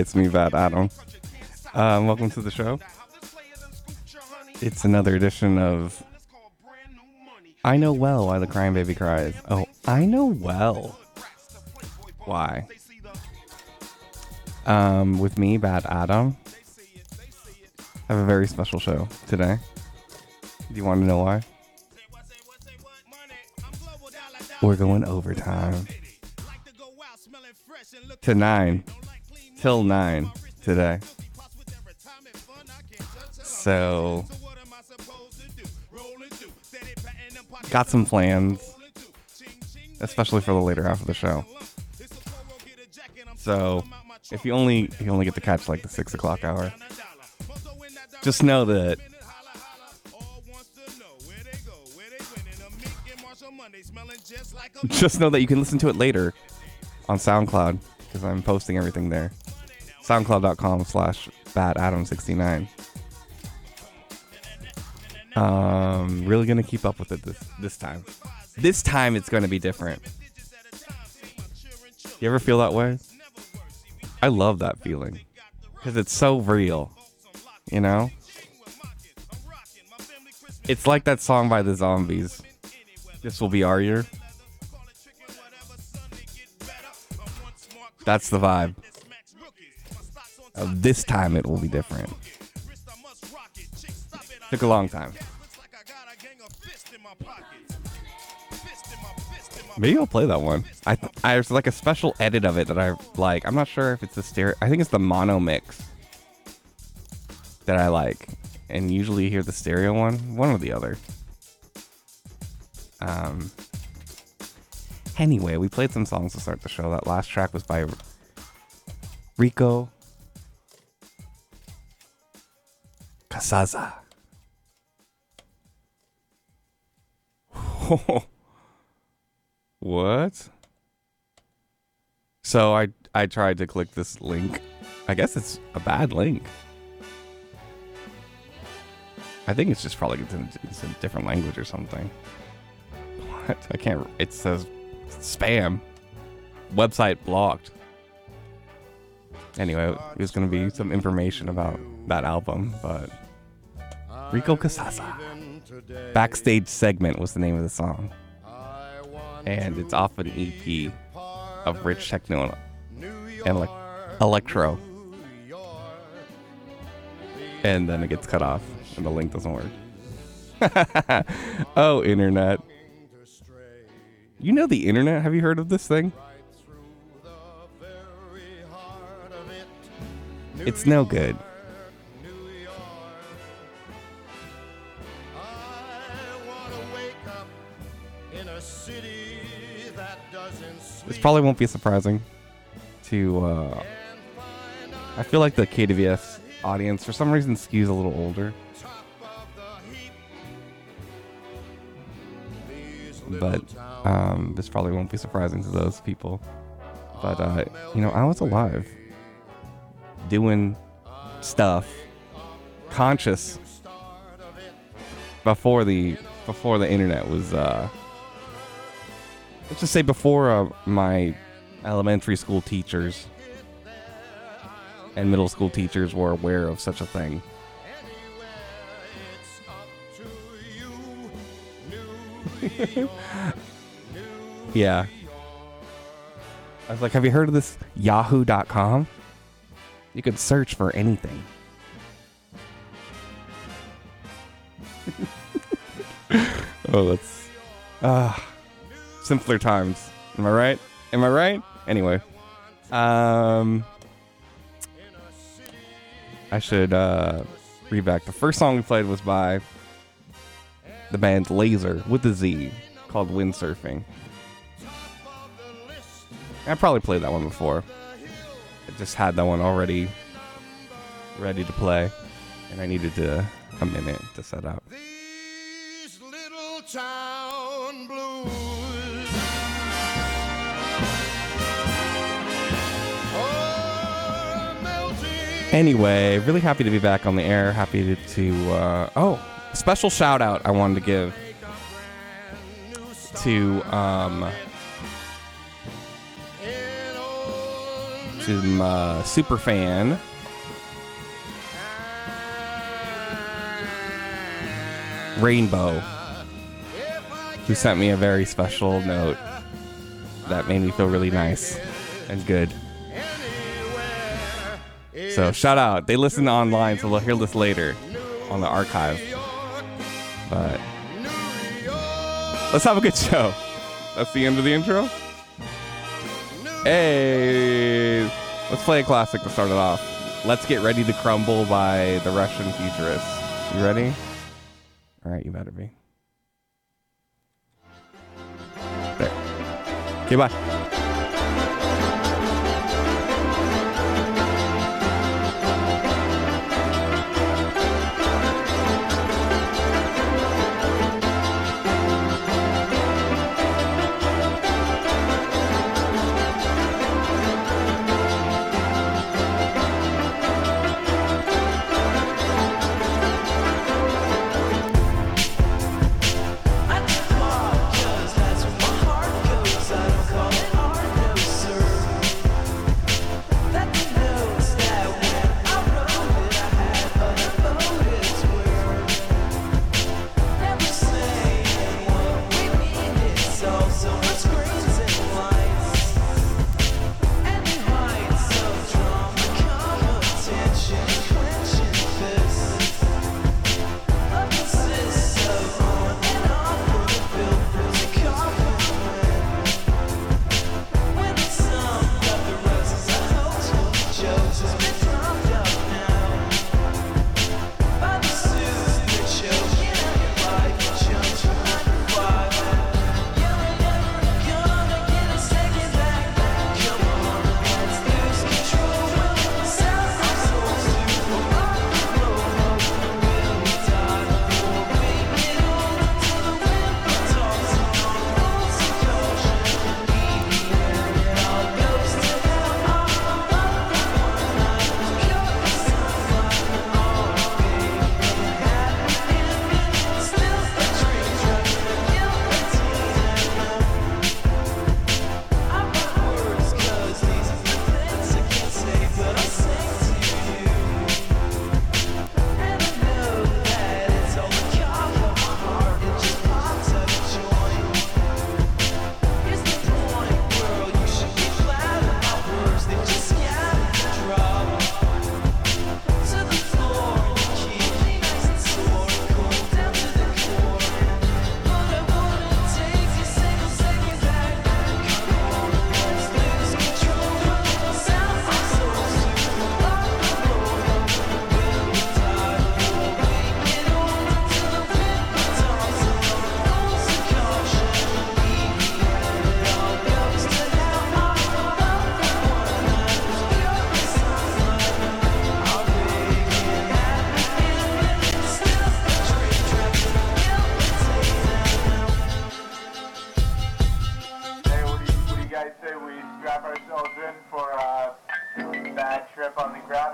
it's me, Bad Adam. Um, welcome to the show. It's another edition of I Know Well Why the Crying Baby Cries. Oh, I know well why. Um, with me, Bad Adam. I have a very special show today. Do you want to know why? We're going overtime. To nine. Till nine today. So, got some plans, especially for the later half of the show. So, if you only if you only get to catch like the six o'clock hour, just know that just know that you can listen to it later on SoundCloud because I'm posting everything there. SoundCloud.com slash badadam69. Um, really gonna keep up with it this this time. This time it's gonna be different. You ever feel that way? I love that feeling because it's so real. You know, it's like that song by the Zombies. This will be our year. That's the vibe. This time it will be different. Took a long time. Maybe I'll play that one. I I there's like a special edit of it that I like. I'm not sure if it's the stereo. I think it's the mono mix that I like, and usually you hear the stereo one, one or the other. Um. Anyway, we played some songs to start the show. That last track was by Rico Casaza. what? So I I tried to click this link. I guess it's a bad link. I think it's just probably it's in, it's in a different language or something. What? I can't. It says spam. Website blocked. Anyway, was going to be some information about that album, but Rico Casasa. Backstage segment was the name of the song, and it's off an EP of rich techno and like electro, and then it gets cut off, and the link doesn't work. oh, internet. You know the internet? Have you heard of this thing? It's no good. This probably won't be surprising to. Uh, I feel like the KDVS audience, for some reason, skews a little older. But um, this probably won't be surprising to those people. But, uh, you know, I was alive doing stuff conscious before the before the internet was uh let's just say before uh, my elementary school teachers and middle school teachers were aware of such a thing. Yeah. I was like have you heard of this yahoo.com you could search for anything. oh, that's ah simpler times. Am I right? Am I right? Anyway, um, I should uh read back. The first song we played was by the band Laser with a Z called Windsurfing. I probably played that one before. I just had that one already ready to play, and I needed to a minute to set up. Anyway, really happy to be back on the air. Happy to, to uh, oh, special shout out I wanted to give to um to my super fan Rainbow, who sent me a very special note that made me feel really nice and good. So shout out. They listen online, so they'll hear this later on the archive. But let's have a good show. That's the end of the intro. Hey, let's play a classic to start it off. Let's get ready to crumble by the Russian futurists. You ready? All right, you better be. There. Okay, bye.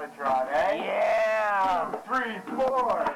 On the Gravitron, eh? Yeah! Two, three, four!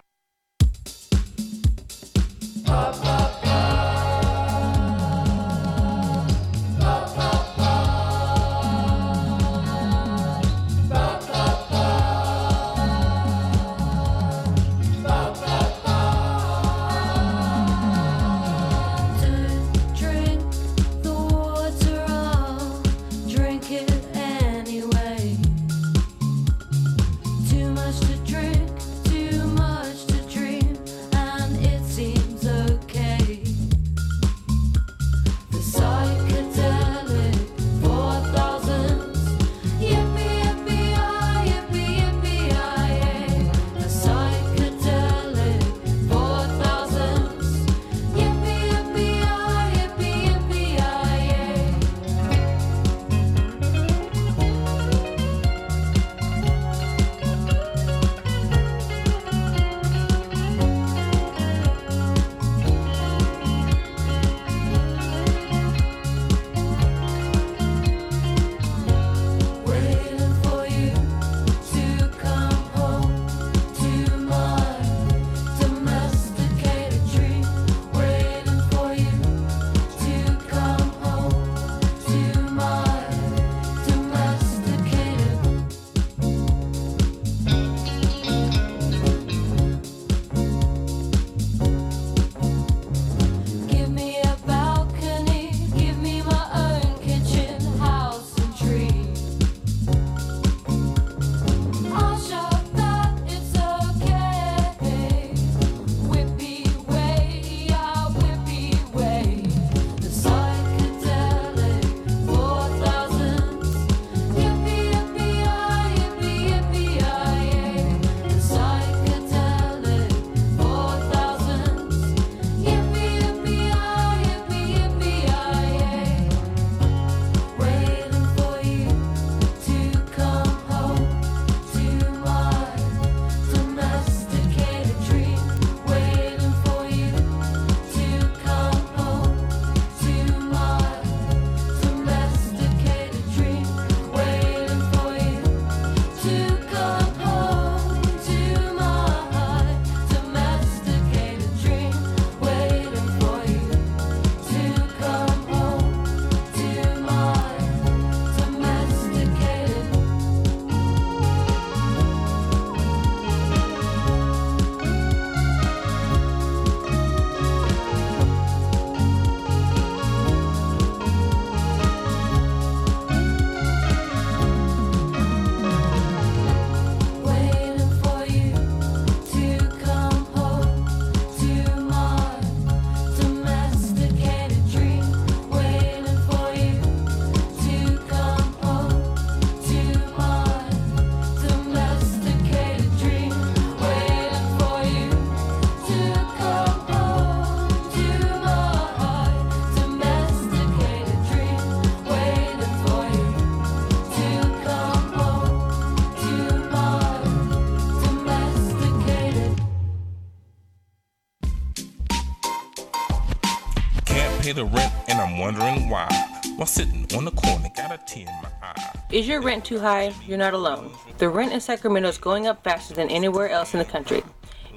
Wondering why. While sitting on the corner, got a tear in my eye. Is your rent too high? You're not alone. The rent in Sacramento is going up faster than anywhere else in the country.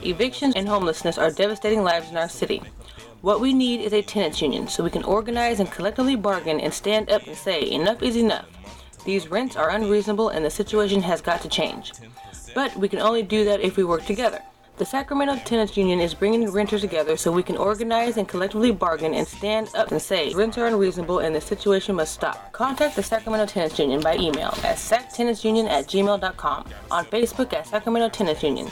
Evictions and homelessness are devastating lives in our city. What we need is a tenants union so we can organize and collectively bargain and stand up and say enough is enough. These rents are unreasonable and the situation has got to change. But we can only do that if we work together. The Sacramento Tenants Union is bringing renters together so we can organize and collectively bargain and stand up and say rents are unreasonable and the situation must stop. Contact the Sacramento Tenants Union by email at sactenantsunion at gmail.com, on Facebook at Sacramento Tenants Union,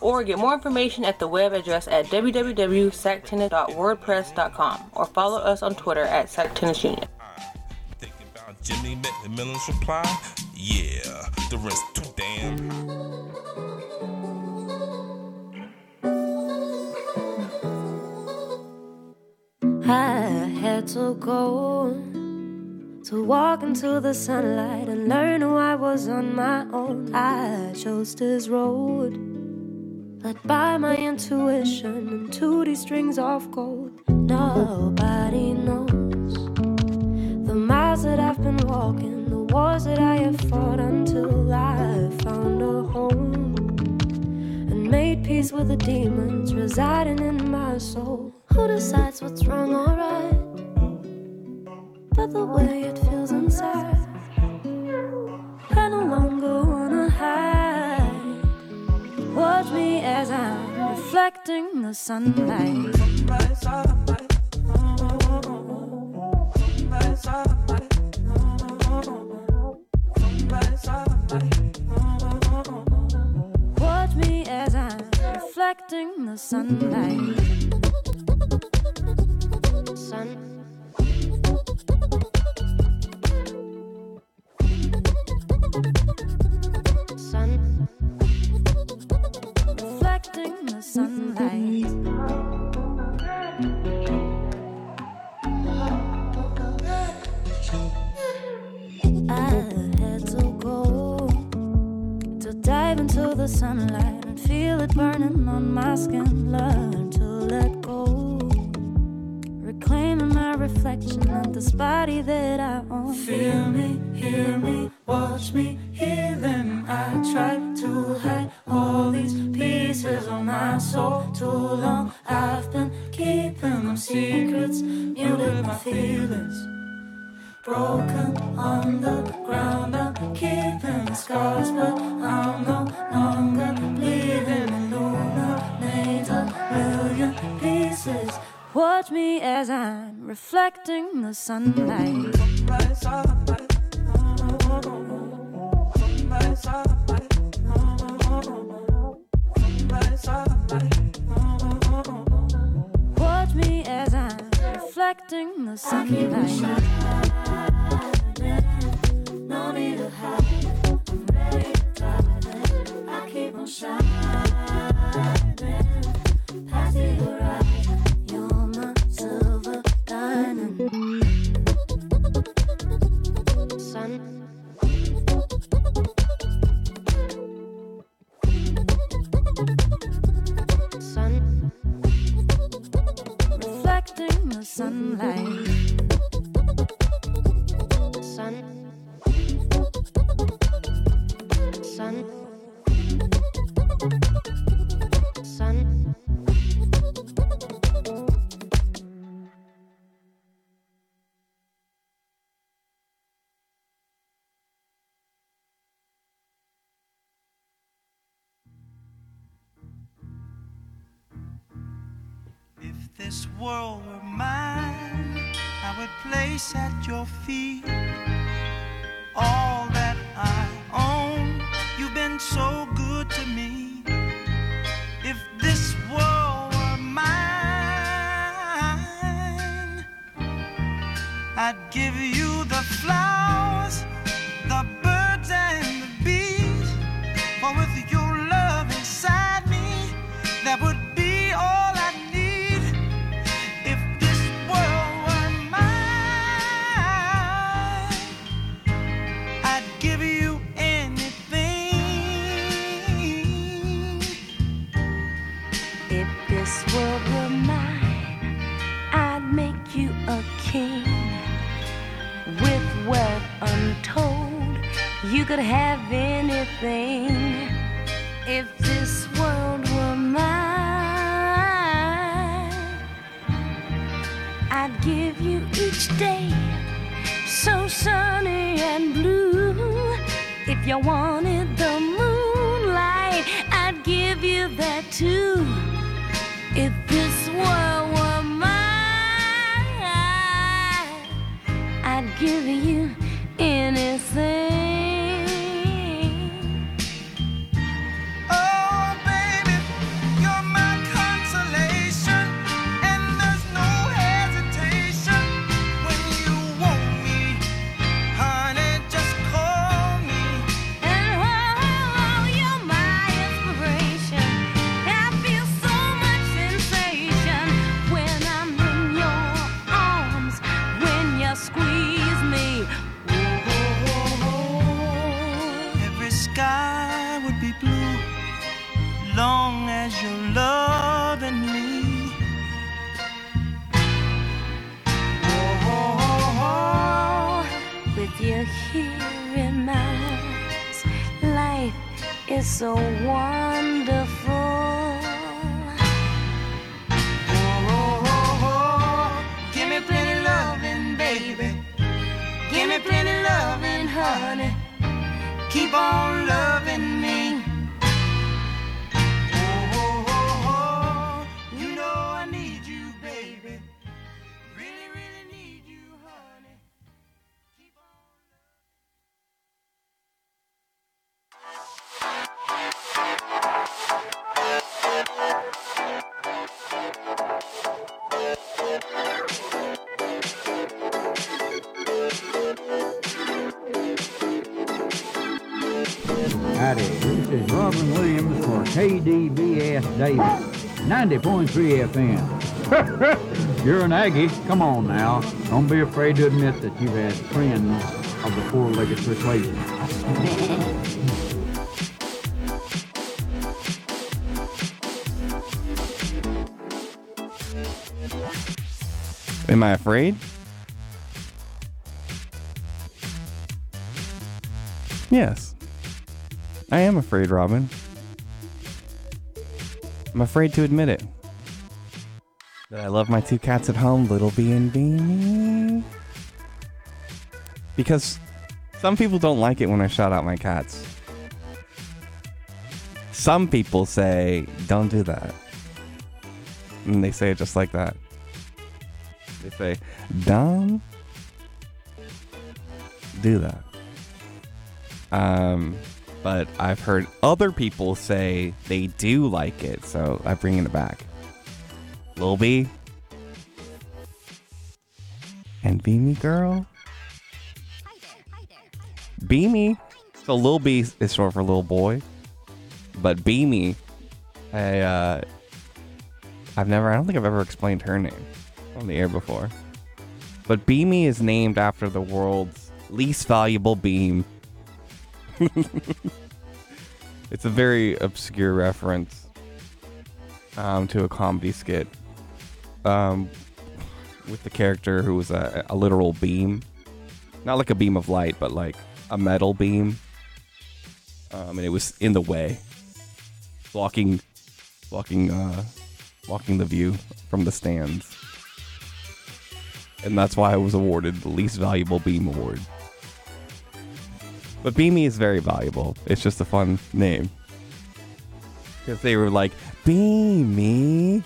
or get more information at the web address at www.sactenant.wordpress.com or follow us on Twitter at SacTenantsUnion. Yeah, the rent's too damn high. I had to go to walk into the sunlight and learn who I was on my own. I chose this road, led by my intuition and 2D strings of gold. Nobody knows the miles that I've been walking, the wars that I have fought until I found a home and made peace with the demons residing in my soul. Who decides what's wrong or right? But the way it feels inside. I no longer wanna hide. Watch me as I'm reflecting the sunlight. Watch me as I'm reflecting the sunlight. Sunlight. Davis, 90.3 FM. You're an Aggie. Come on now. Don't be afraid to admit that you've had friends of the four-legged persuasion. Am I afraid? Yes. I am afraid, Robin. I'm afraid to admit it. That I love my two cats at home, Little Bee and Beamy. Because some people don't like it when I shout out my cats. Some people say, don't do that. And they say it just like that. They say, don't do that. Um, but I've heard other people say they do like it, so I'm bringing it back. Lil B and Beamy Girl. Beamy. So Lil B is short for little boy, but Beamy, I uh, I've never. I don't think I've ever explained her name on the air before. But Beamy is named after the world's least valuable beam. it's a very obscure reference um, to a comedy skit um, with the character who was a, a literal beam. Not like a beam of light, but like a metal beam. Um, and it was in the way, blocking, blocking, uh, blocking the view from the stands. And that's why I was awarded the least valuable beam award. But Beamy is very valuable. It's just a fun name. Because they were like, Beamy.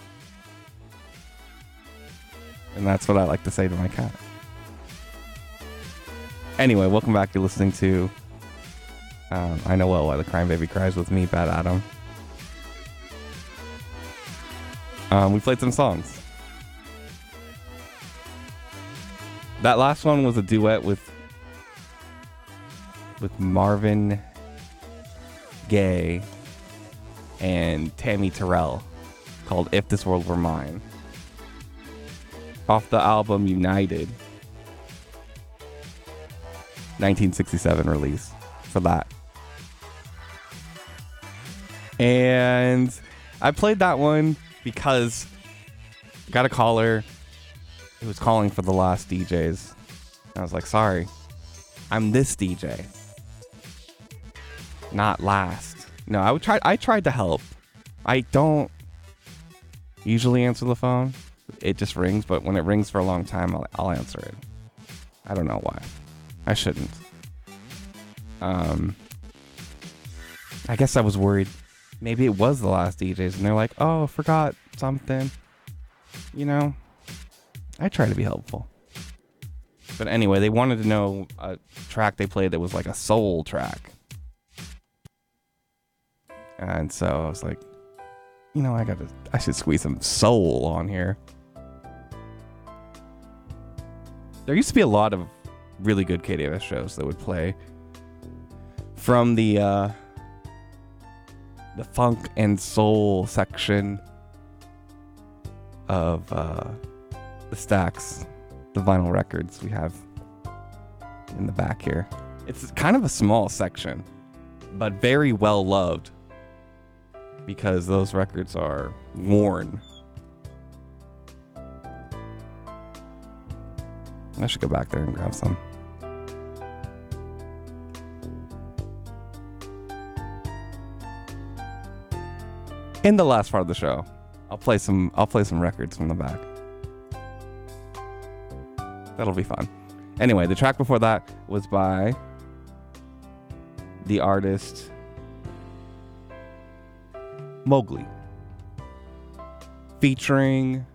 And that's what I like to say to my cat. Anyway, welcome back. You're listening to um, I Know Well Why the Crying Baby Cries with me, Bad Adam. Um, we played some songs. That last one was a duet with with Marvin Gaye and Tammi Terrell called If This World Were Mine. Off the album United. 1967 release for that. And I played that one because I got a caller who was calling for the last DJs. I was like, sorry, I'm this DJ. Not last. No, I would try. I tried to help. I don't usually answer the phone. It just rings, but when it rings for a long time, I'll, I'll answer it. I don't know why. I shouldn't. Um, I guess I was worried. Maybe it was the last DJs, and they're like, "Oh, forgot something." You know, I try to be helpful. But anyway, they wanted to know a track they played that was like a soul track. And so I was like, you know, I gotta, I should squeeze some soul on here. There used to be a lot of really good KDVS shows that would play from the uh, the funk and soul section of uh, the stacks, the vinyl records we have in the back here. It's kind of a small section, but very well loved because those records are worn. I should go back there and grab some. In the last part of the show, I'll play some I'll play some records from the back. That'll be fun. Anyway, the track before that was by the artist Mowgli, featuring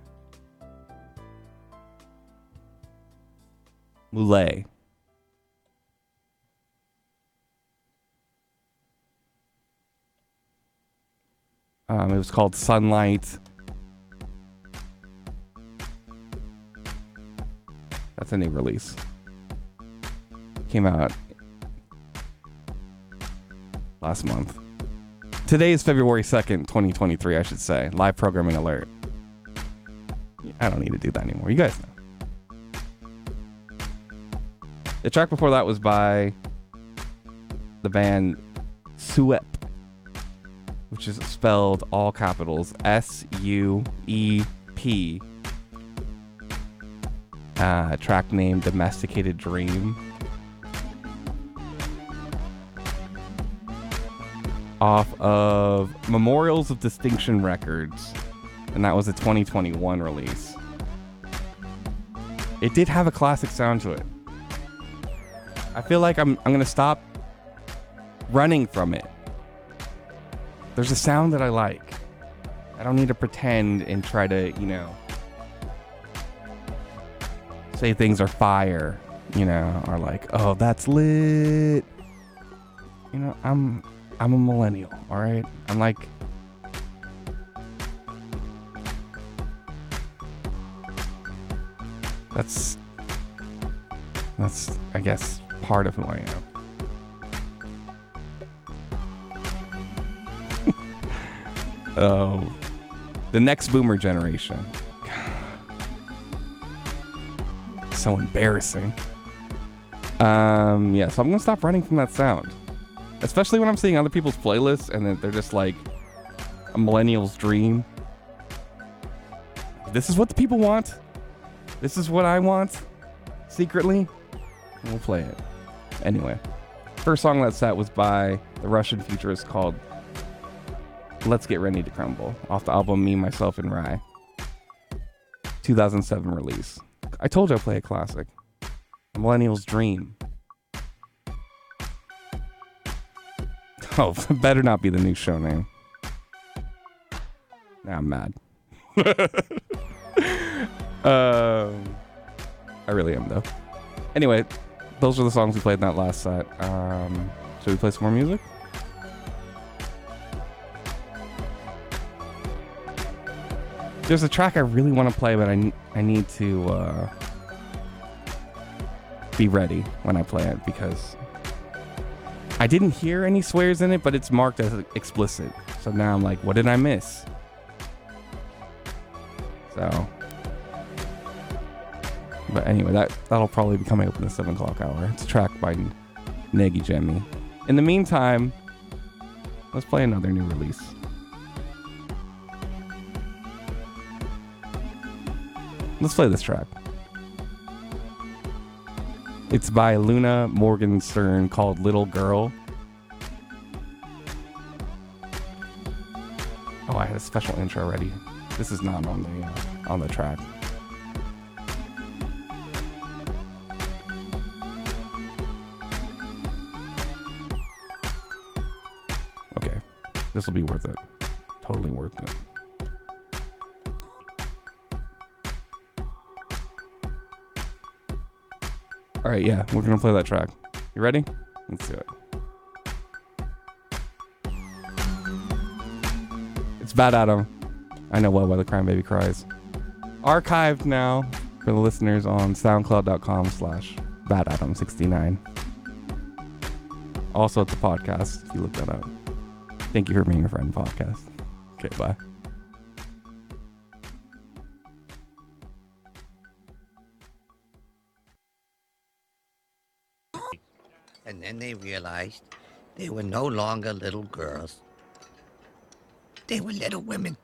Moulet. Um, it was called Sunlight. That's a new release. Came out last month. Today is February 2nd, 2023, I should say. Live programming alert. I don't need to do that anymore. You guys know. The track before that was by the band Suep, which is spelled all capitals S U E P. Uh, track name Domesticated Dream. Off of Memorials of Distinction Records. And that was a 2021 release. It did have a classic sound to it. I feel like I'm I'm gonna stop running from it. There's a sound that I like. I don't need to pretend and try to, you know, say things are fire, you know, or like, oh, that's lit. You know, I'm I'm a millennial, all right? I'm like That's that's I guess part of who I am. oh, the next boomer generation. so embarrassing. Um, yeah, so I'm gonna stop running from that sound, especially when I'm seeing other people's playlists and they're just like a millennial's dream. This is what the people want. This is what I want. Secretly, we'll play it. Anyway, first song that set was by the Russian futurist called Let's Get Ready to Crumble off the album Me, Myself, and Rye. 2007 release. I told you I'd play a classic. A Millennial's Dream. Oh, better not be the new show name. Now I'm mad. um, I really am, though. Anyway, those are the songs we played in that last set. Um, should we play some more music? There's a track I really want to play, but I, I need to uh, be ready when I play it because I didn't hear any swears in it, but it's marked as explicit. So now I'm like, what did I miss? So, but anyway, that that'll probably be coming up in the seven o'clock hour. It's a track by Negi Jemmy. In the meantime, let's play another new release. Let's play this track. It's by Luna Morgenstern called Little Girl. Oh, I had a special intro ready. This is not on the uh, on the track. Okay. This will be worth it. Totally worth it. All right, yeah, we're gonna play that track. You ready? Let's do it. It's Bad Adam. I know well why the crying baby cries. Archived now for the listeners on soundcloud.com slash badadam69. Also, it's a podcast if you look that up. Thank you for being a friend podcast. Okay, bye. And then they realized they were no longer little girls, they were little women.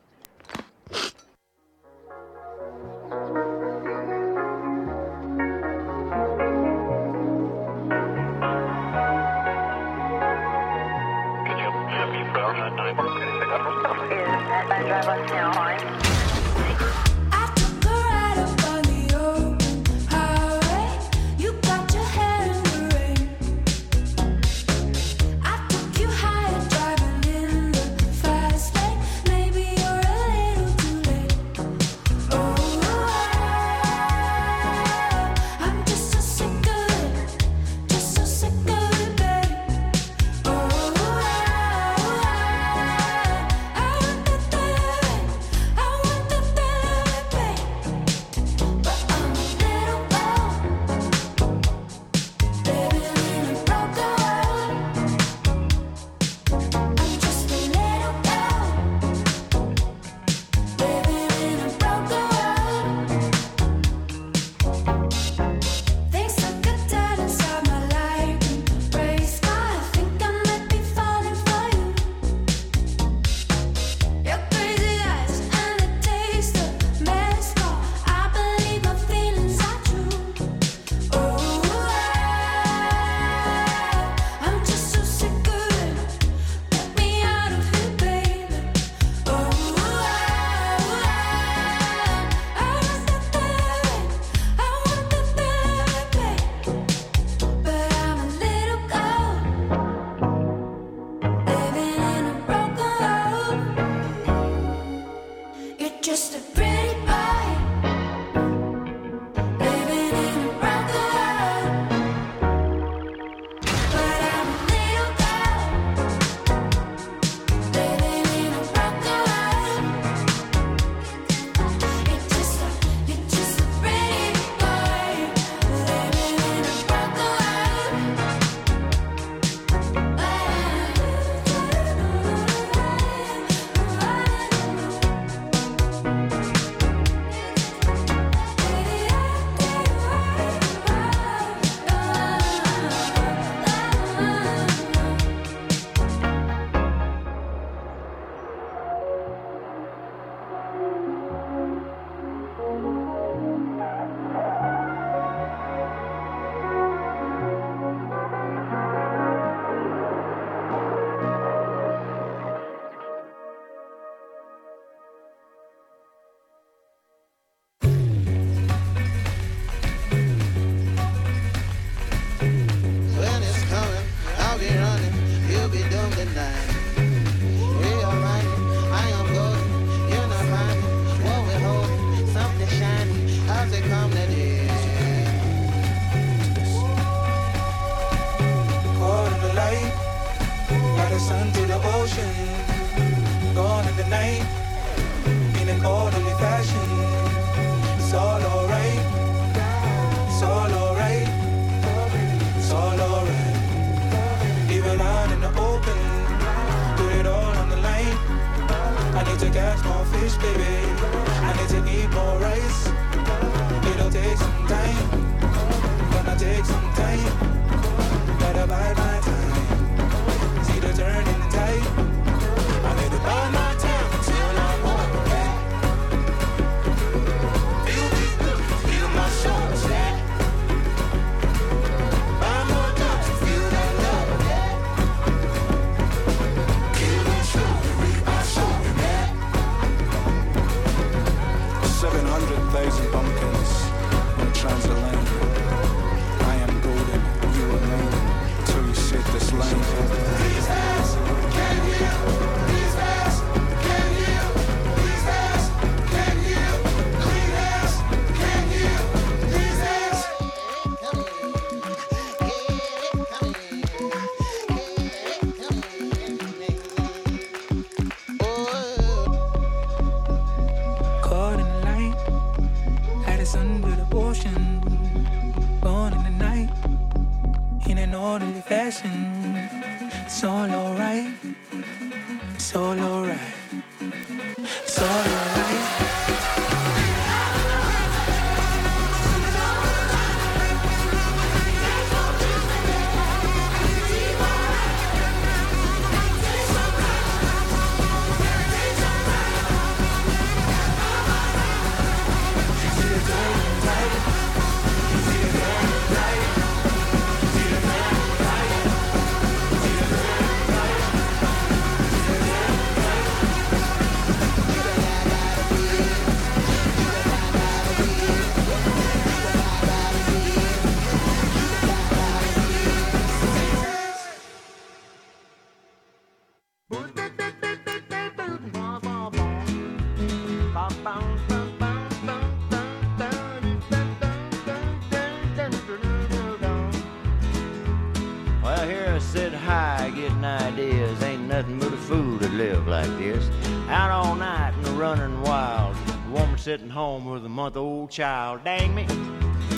Sitting home with a month old child. Dang me,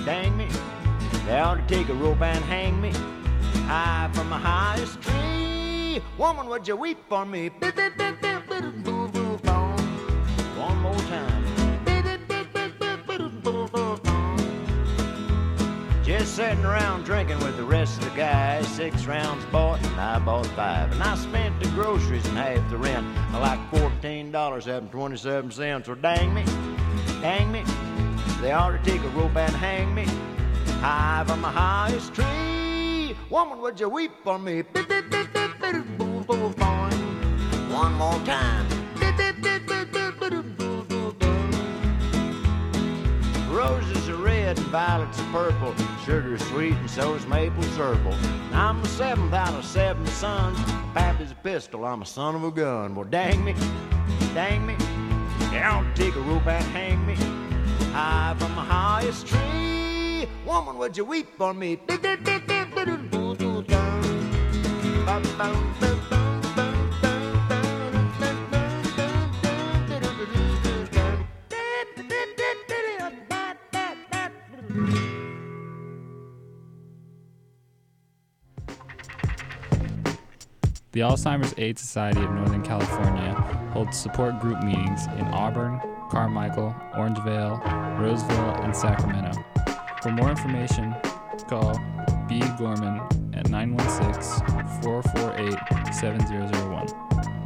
dang me. They ought to take a rope and hang me high from the highest tree. Woman, would you weep for me? One more time. Just sitting around drinking with the rest of the guys. Six rounds bought, and I bought five. And I spent the groceries and half the rent. I like $14 having 27 cents. Or dang me, dang me. They ought to take a rope and hang me high from the highest tree. Woman, would you weep for me? One more time. Roses are red and violets are purple. Sugar's sweet and so's maple syrup. I'm the seventh out of seven sons. Pappy's a pistol, I'm a son of a gun. Well, dang me, dang me. I'll take a rope and hang me high from the highest tree. Woman, would you weep for me? The Alzheimer's Aid Society of Northern California holds support group meetings in Auburn, Carmichael, Orangevale, Roseville, and Sacramento. For more information, call B. Gorman at 916 448 7001.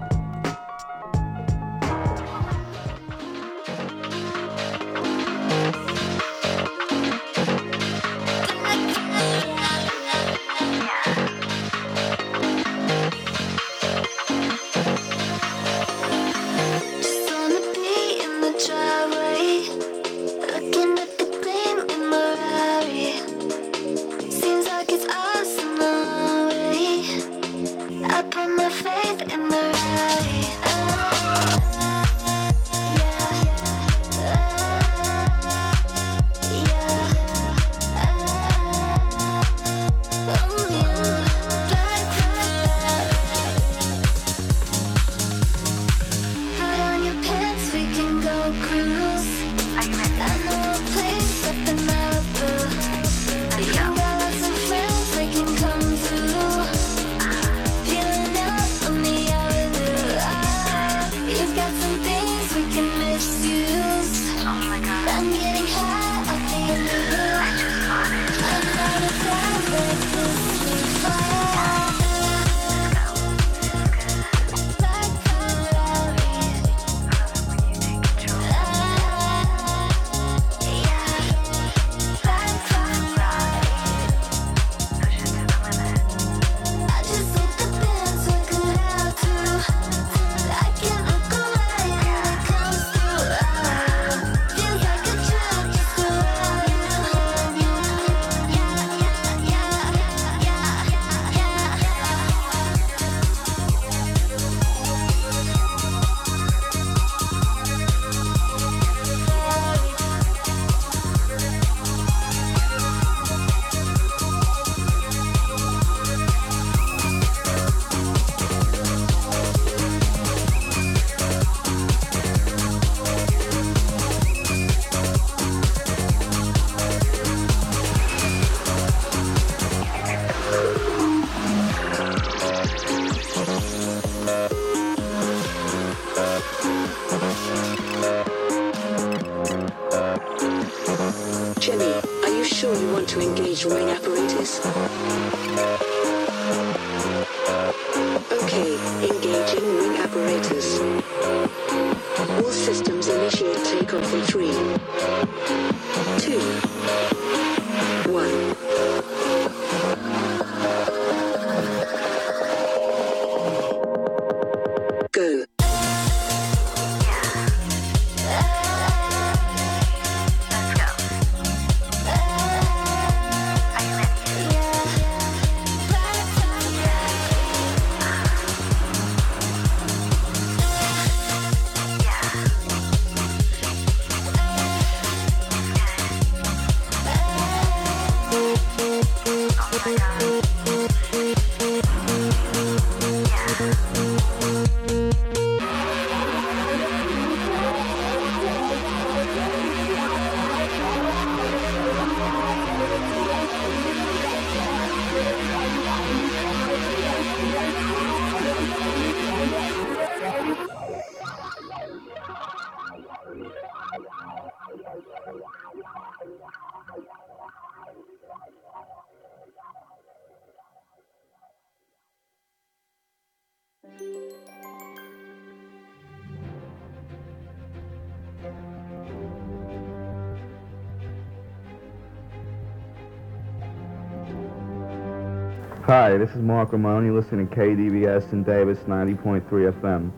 Hi, this is Mark Ramone. You're listening to KDVS in Davis 90.3 FM.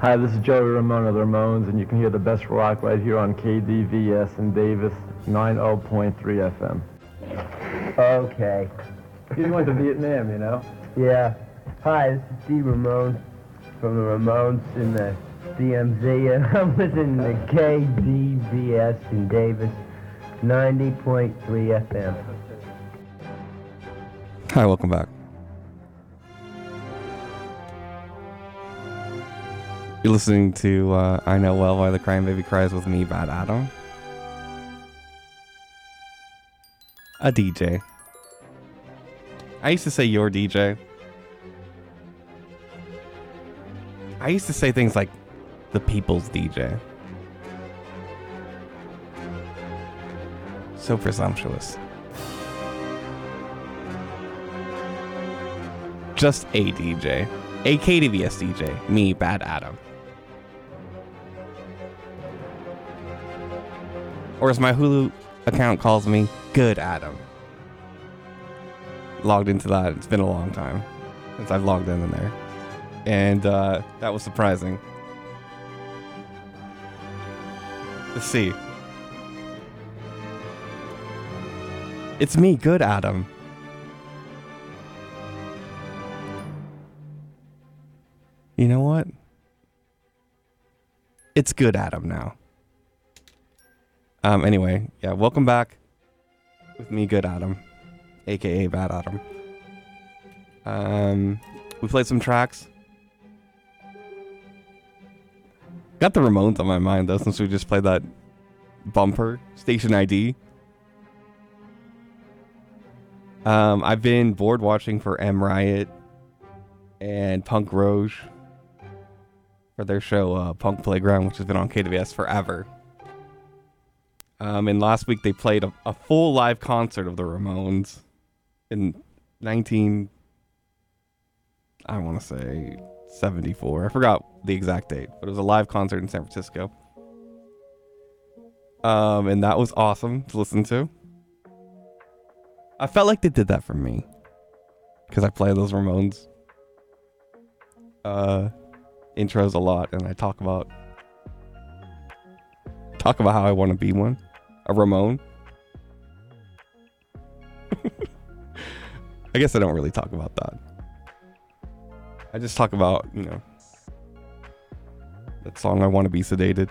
Hi, this is Joey Ramone of the Ramones, and you can hear the best rock right here on KDVS in Davis 90.3 FM. Okay. You went to Vietnam, you know? Yeah. Hi, this is Steve Ramone from the Ramones in the DMZ, and I'm listening to KDVS in Davis 90.3 FM. Hi, welcome back. You're listening to uh, I Know Well Why the Crying Baby Cries with me, Bad Adam. A DJ. I used to say your DJ. I used to say things like the people's DJ. So presumptuous. Just a DJ. A KDVS DJ. Me, Bad Adam. Or as my Hulu account calls me, Good Adam. Logged into that. It's been a long time since I've logged in in there. And uh, that was surprising. Let's see. It's me, Good Adam. You know what? It's good Adam now. Um anyway, yeah, welcome back with me, Good Adam, aka Bad Adam. Um we played some tracks. Got the Ramones on my mind though, since we just played that bumper, station ID. Um, I've been bored watching for M Riot and Punk Roche for their show uh, Punk Playground, which has been on KDVS forever. Um, and last week they played a, a full live concert of the Ramones in 19. I want to say 74. I forgot the exact date, but it was a live concert in San Francisco. Um, and that was awesome to listen to. I felt like they did that for me because I play those Ramones uh, intros a lot, and I talk about talk about how I want to be one, a Ramone. I guess I don't really talk about that. I just talk about you know that song I want to be sedated.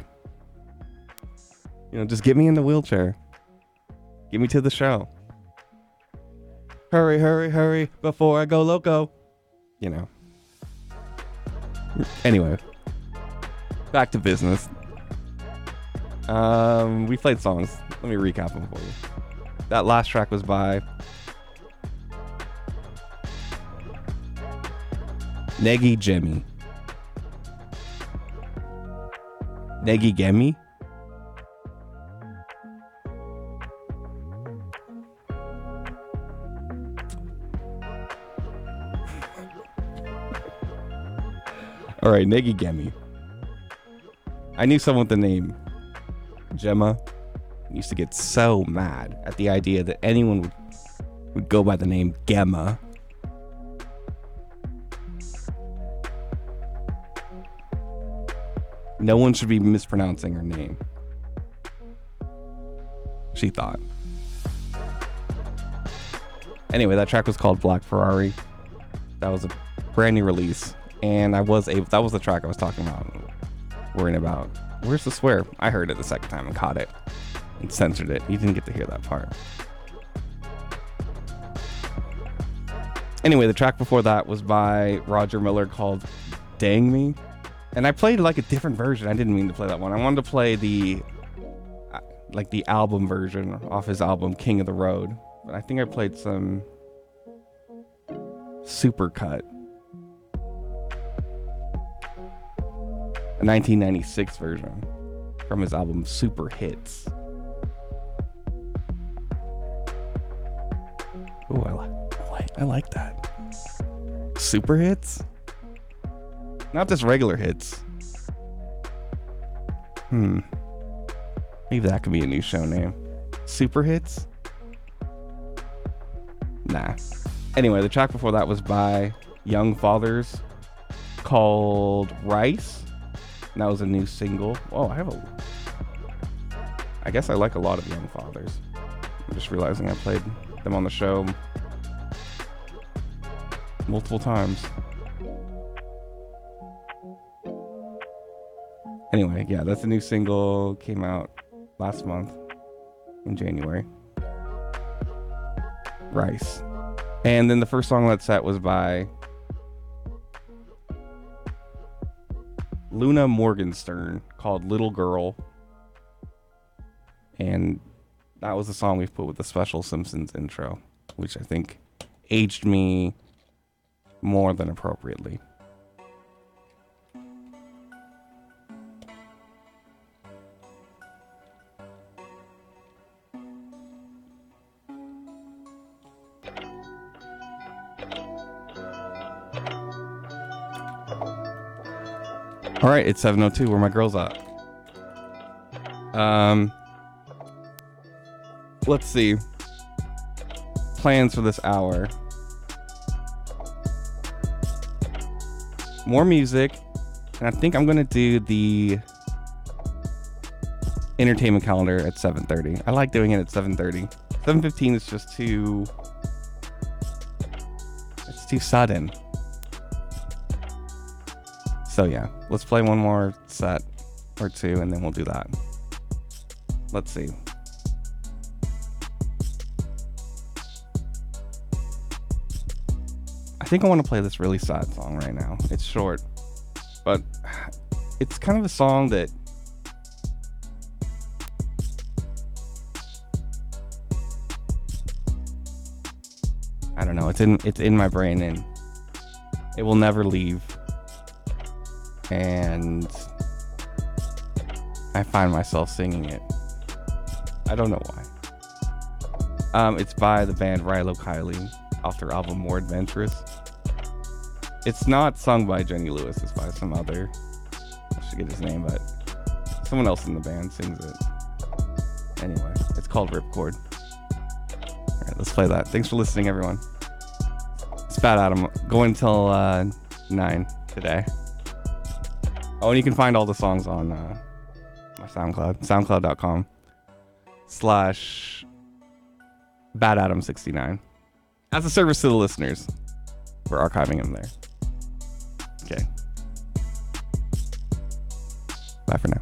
You know, just get me in the wheelchair. Get me to the show. Hurry, hurry, hurry before I go loco. You know. Anyway, back to business. Um, we played songs. Let me recap them for you. That last track was by Negi Jemmy. Negi Gemi? All right, Negi Gemi. I knew someone with the name Gemma. Used to get so mad at the idea that anyone would would go by the name Gemma. No one should be mispronouncing her name. She thought. Anyway, that track was called Black Ferrari. That was a brand new release, and I was able. That was the track I was talking about, worrying about. Where's the swear? I heard it the second time and caught it, and censored it. You didn't get to hear that part. Anyway, the track before that was by Roger Miller called "Dang Me," and I played like a different version. I didn't mean to play that one. I wanted to play the uh, like the album version off his album King of the Road. But I think I played some super A 1996 version from his album Super Hits. Oh, I, li- I like I like that. Super hits? Not just regular hits. Hmm. Maybe that could be a new show name. Super hits? Nah. Anyway, the track before that was by Young Fathers called Rice. And that was a new single. Oh, I have a. I guess I like a lot of Young Fathers. I'm just realizing I played them on the show multiple times. Anyway, yeah, that's a new single. Came out last month in January. Rice. And then the first song on that set was by Luna Morgenstern called Little Girl. And that was the song we've put with the special Simpsons intro, which I think aged me more than appropriately. All right, it's 7:02. Where my girls at? Um, let's see. Plans for this hour. More music, and I think I'm gonna do the entertainment calendar at 7:30. I like doing it at 7:30. 7:15 is just too. It's too sudden. So yeah, let's play one more set or two, and then we'll do that. Let's see. I think I want to play this really sad song right now. It's short, but it's kind of a song that I don't know. It's in it's in my brain and it will never leave. And I find myself singing it. I don't know why. Um, it's by the band Rilo Kiley off their album More Adventurous. It's not sung by Jenny Lewis, it's by some other. I should get his name, but someone else in the band sings it. Anyway, it's called Ripchord. Alright, let's play that. Thanks for listening, everyone. It's Bad Adam. Going until uh, 9 today. Oh, and you can find all the songs on uh, my SoundCloud, soundcloud.com slash Bad Adam 69 As a service to the listeners, we're archiving them there. Okay. Bye for now.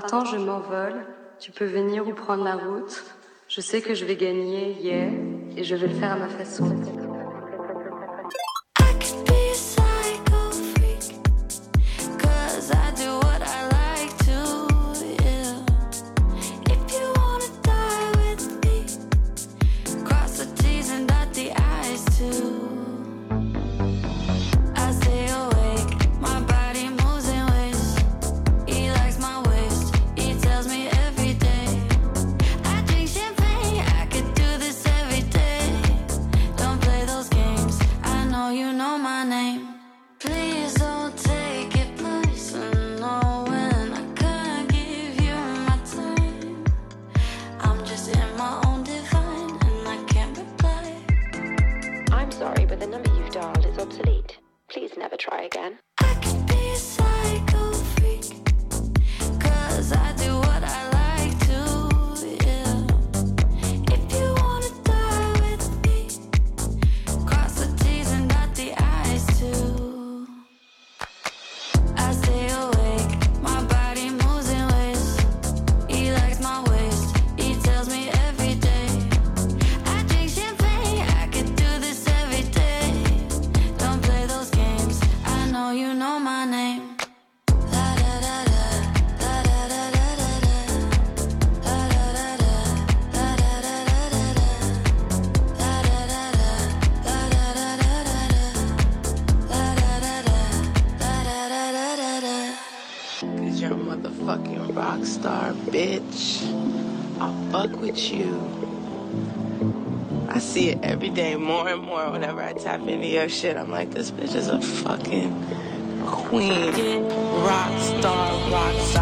partant, je m'envole. Tu peux venir ou prendre la route. Je sais que je vais gagner, yeah, et je vais le faire à ma façon. their shit. I'm like, this bitch is a fucking queen, rock star, rock star.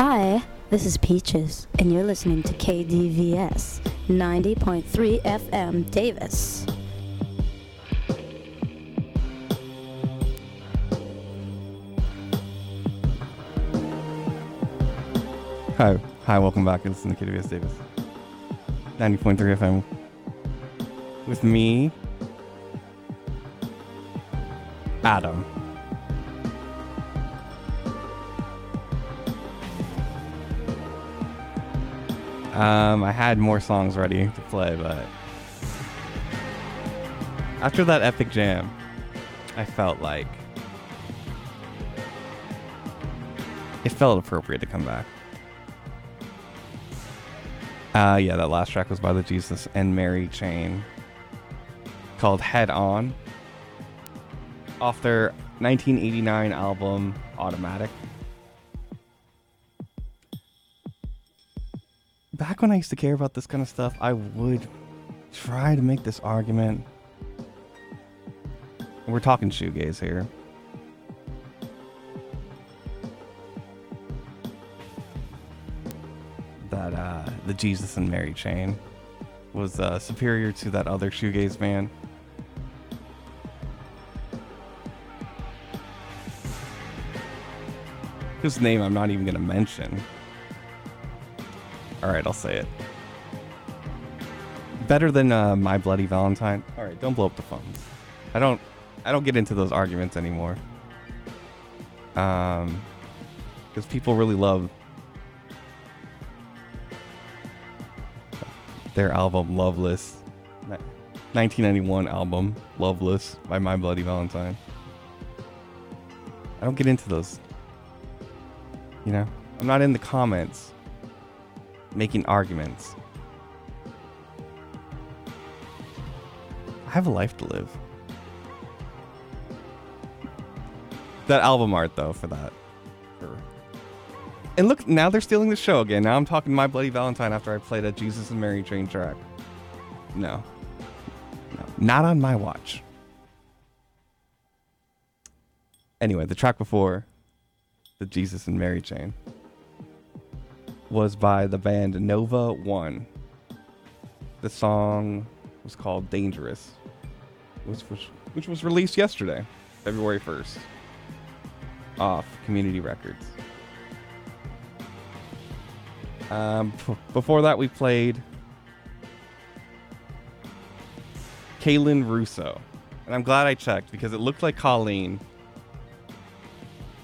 Hi, this is Peaches, and you're listening to KDVS 90.3 FM Davis. Hi, hi, welcome back. It's the KDVS Davis. 90.3 FM. With me, Adam. Um, I had more songs ready to play, but after that epic jam, I felt like it felt appropriate to come back. Uh, yeah, that last track was by the Jesus and Mary Chain called Head On off their 1989 album Automatic. Back when I used to care about this kind of stuff, I would try to make this argument. We're talking shoegaze here. that uh, the Jesus and Mary chain was uh, superior to that other shoegaze band. Whose name I'm not even gonna mention. All right, I'll say it. Better than uh, My Bloody Valentine. All right, don't blow up the phones. I don't. I don't get into those arguments anymore. Um, because people really love their album Loveless. 1991 album Loveless by My Bloody Valentine. I don't get into those. You know? I'm not in the comments making arguments. I have a life to live. That album art though for that. And look, now they're stealing the show again. Now I'm talking My Bloody Valentine after I played a Jesus and Mary Chain track. No. No. Not on my watch. Anyway, the track before the Jesus and Mary Chain was by the band Nova One. The song was called Dangerous, which was, which was released yesterday, February 1st, off Community Records. Um, b- before that, we played Kaylin Russo. And I'm glad I checked because it looked like Colleen,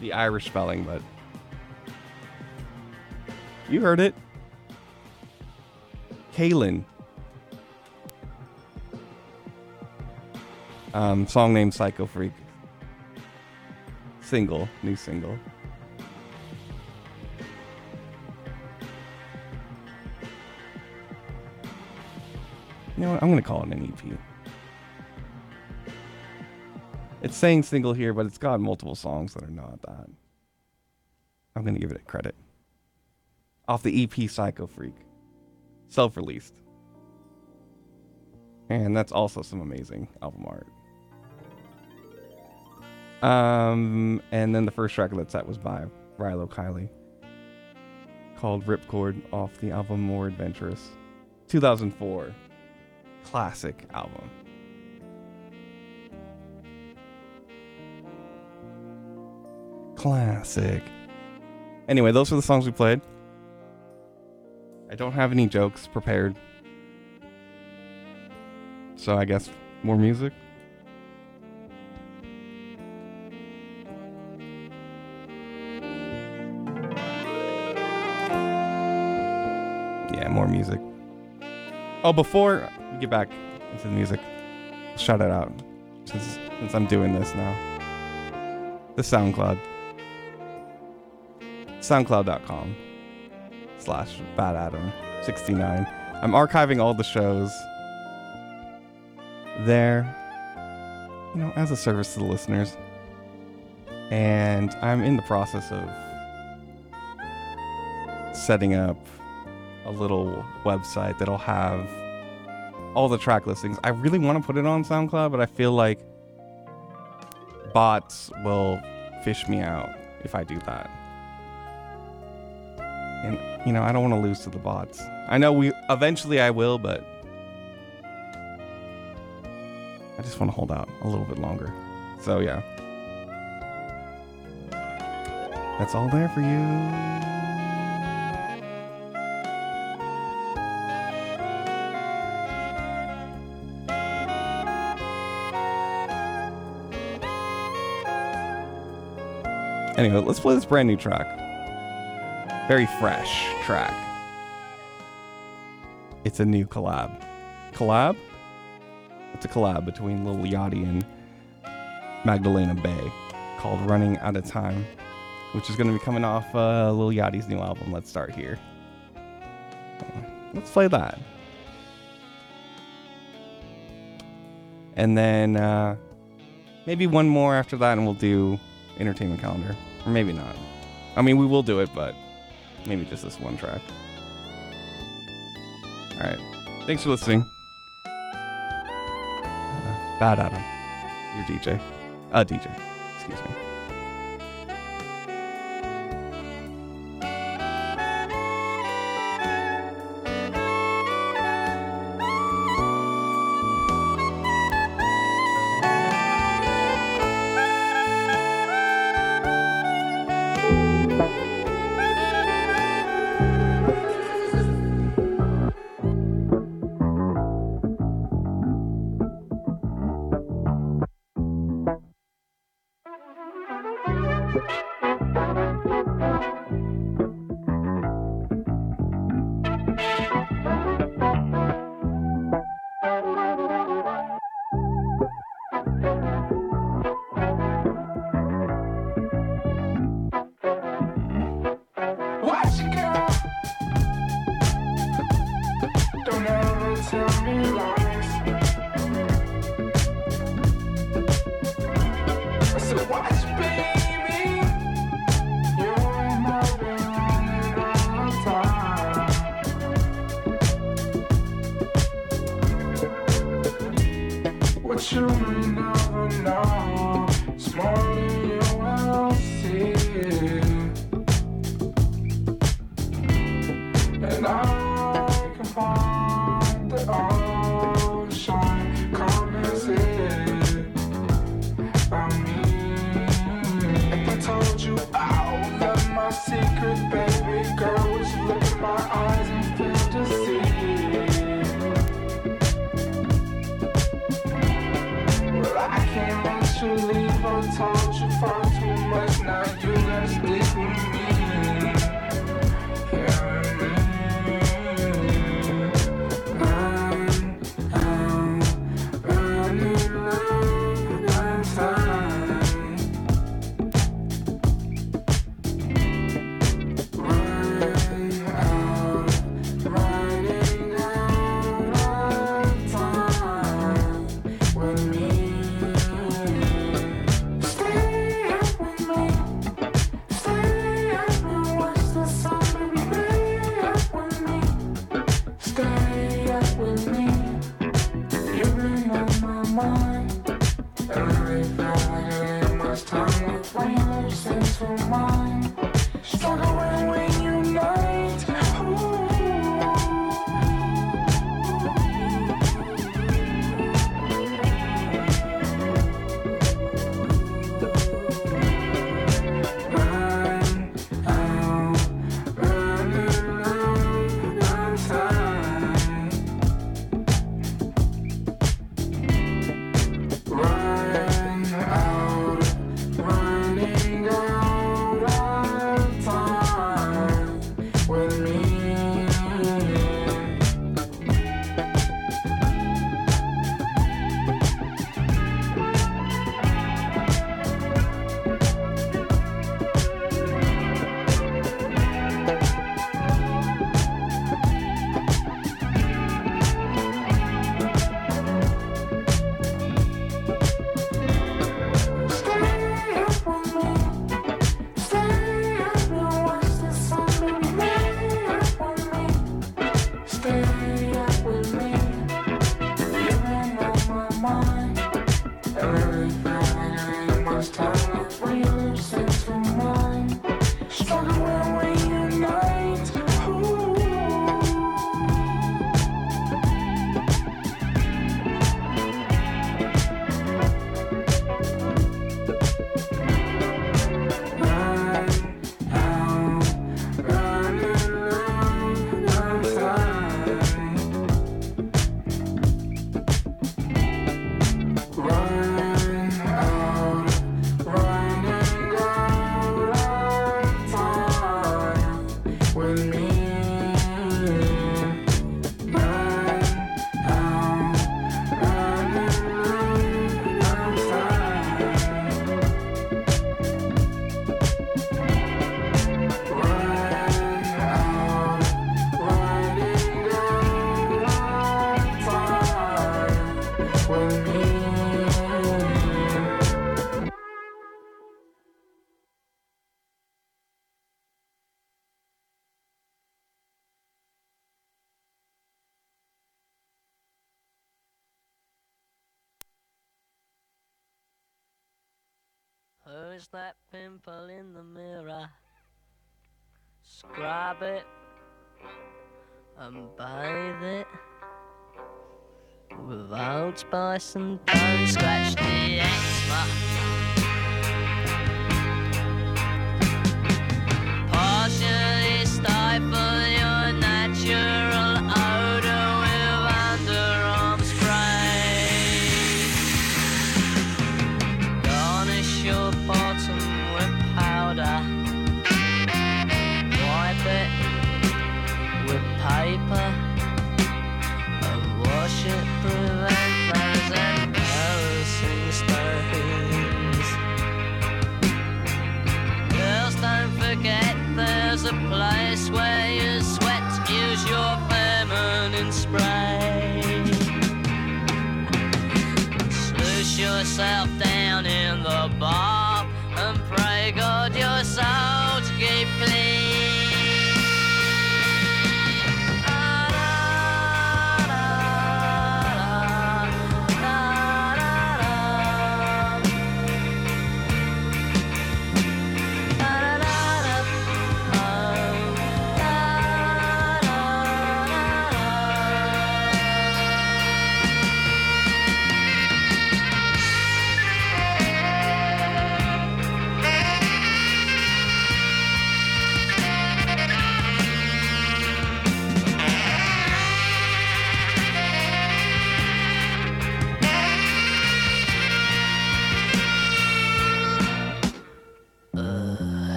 the Irish spelling, but you heard it. Kaylin. Um, song named Psycho Freak. Single, new single. You know what? I'm going to call it an EP. It's saying single here, but it's got multiple songs that are not that. I'm going to give it a credit. Off the EP Psycho Freak. Self released. And that's also some amazing album art. Um, and then the first track of that set was by Rilo Kiley called Ripchord off the album More Adventurous. 2004 classic album. Classic. Anyway, those were the songs we played. I don't have any jokes prepared. So I guess more music. Yeah, more music. Oh, before we get back into the music, shout it out since since I'm doing this now. The SoundCloud. SoundCloud.com slash Bad Adam 69. I'm archiving all the shows there, you know, as a service to the listeners. And I'm in the process of setting up a little website that'll have all the track listings. I really want to put it on SoundCloud, but I feel like bots will fish me out if I do that. And you know, I don't want to lose to the bots. I know we eventually I will, but I just want to hold out a little bit longer. So yeah. That's all there for you. Anyway, let's play this brand new track. Very fresh track. It's a new collab. Collab? It's a collab between Lil Yachty and Magdalena Bay called Running Out of Time, which is going to be coming off uh, Lil Yachty's new album. Let's start here. Let's play that. And then uh, maybe one more after that, and we'll do entertainment calendar. Or maybe not. I mean, we will do it, but maybe just this one track. All right. Thanks for listening. Uh, Bad Adam, your DJ. Uh, DJ. Old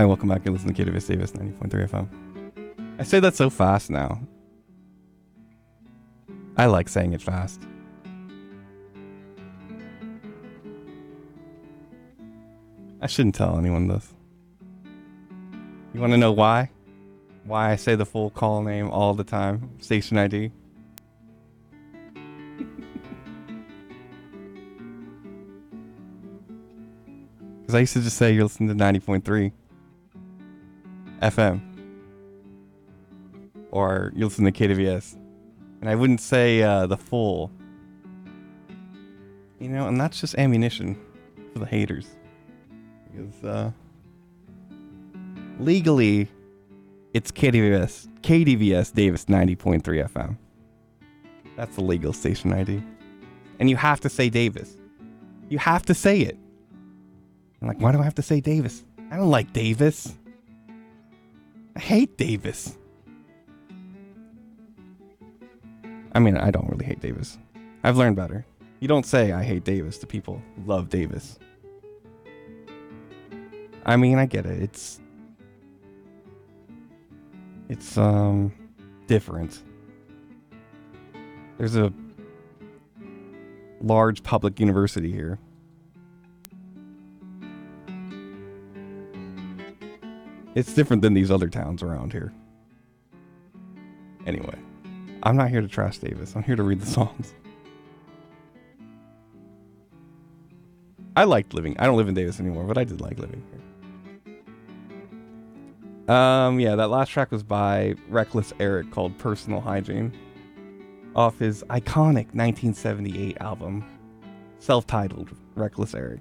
Hi, welcome back. You're listening to KDVS Davis 90.3 FM. I say that so fast now. I like saying it fast. I shouldn't tell anyone this. You want to know why? Why I say the full call name all the time? Station ID? Because I used to just say you're listening to 90.3 FM. Or you listen to KDVS. And I wouldn't say uh, the full. You know, and that's just ammunition for the haters. Because uh, legally, it's KDVS, KDVS Davis 90.3 FM. That's the legal station ID. And you have to say Davis. You have to say it. I'm like, why do I have to say Davis? I don't like Davis. I hate Davis. I mean, I don't really hate Davis. I've learned better. You don't say I hate Davis to people love Davis. I mean, I get it. It's it's um different. There's a large public university here. It's different than these other towns around here. Anyway, I'm not here to trash Davis. I'm here to read the songs. I liked living. I don't live in Davis anymore, but I did like living here. Um, yeah, that last track was by Reckless Eric called Personal Hygiene off his iconic 1978 album, self titled Reckless Eric.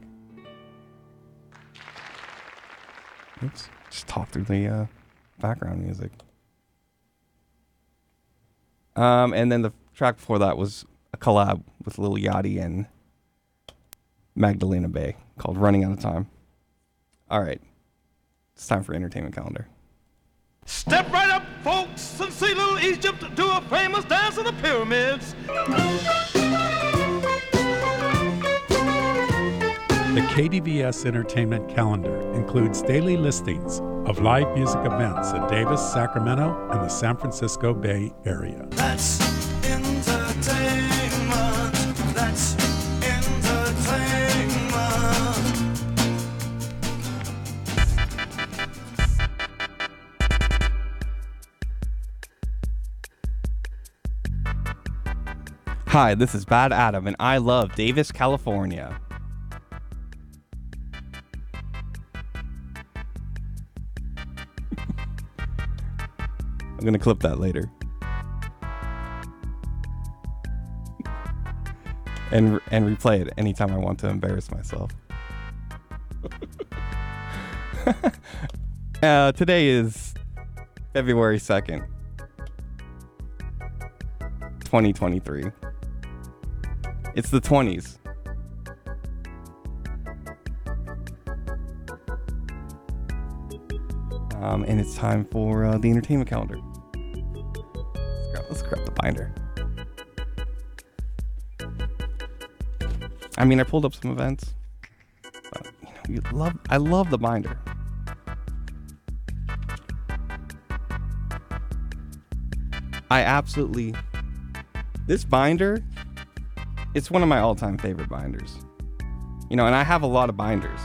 Oops, just talk through the uh, background music. Um, and then the track before that was a collab with Lil Yachty and Magdalena Bay called Running Out of Time. All right. It's time for entertainment calendar. Step right up, folks, and see little Egypt do a famous dance of the pyramids. The KDVS Entertainment Calendar includes daily listings of live music events in Davis, Sacramento, and the San Francisco Bay Area. That's entertainment. That's entertainment. Hi, this is Bad Adam, and I love Davis, California. I'm gonna clip that later. And and replay it anytime I want to embarrass myself. uh, today is February 2nd, 2023. It's the 20s. Um, and it's time for uh, the entertainment calendar. Grab, let's grab the binder. I mean, I pulled up some events. But, you know, you love, I love the binder. I absolutely. This binder, it's one of my all-time favorite binders. You know, and I have a lot of binders.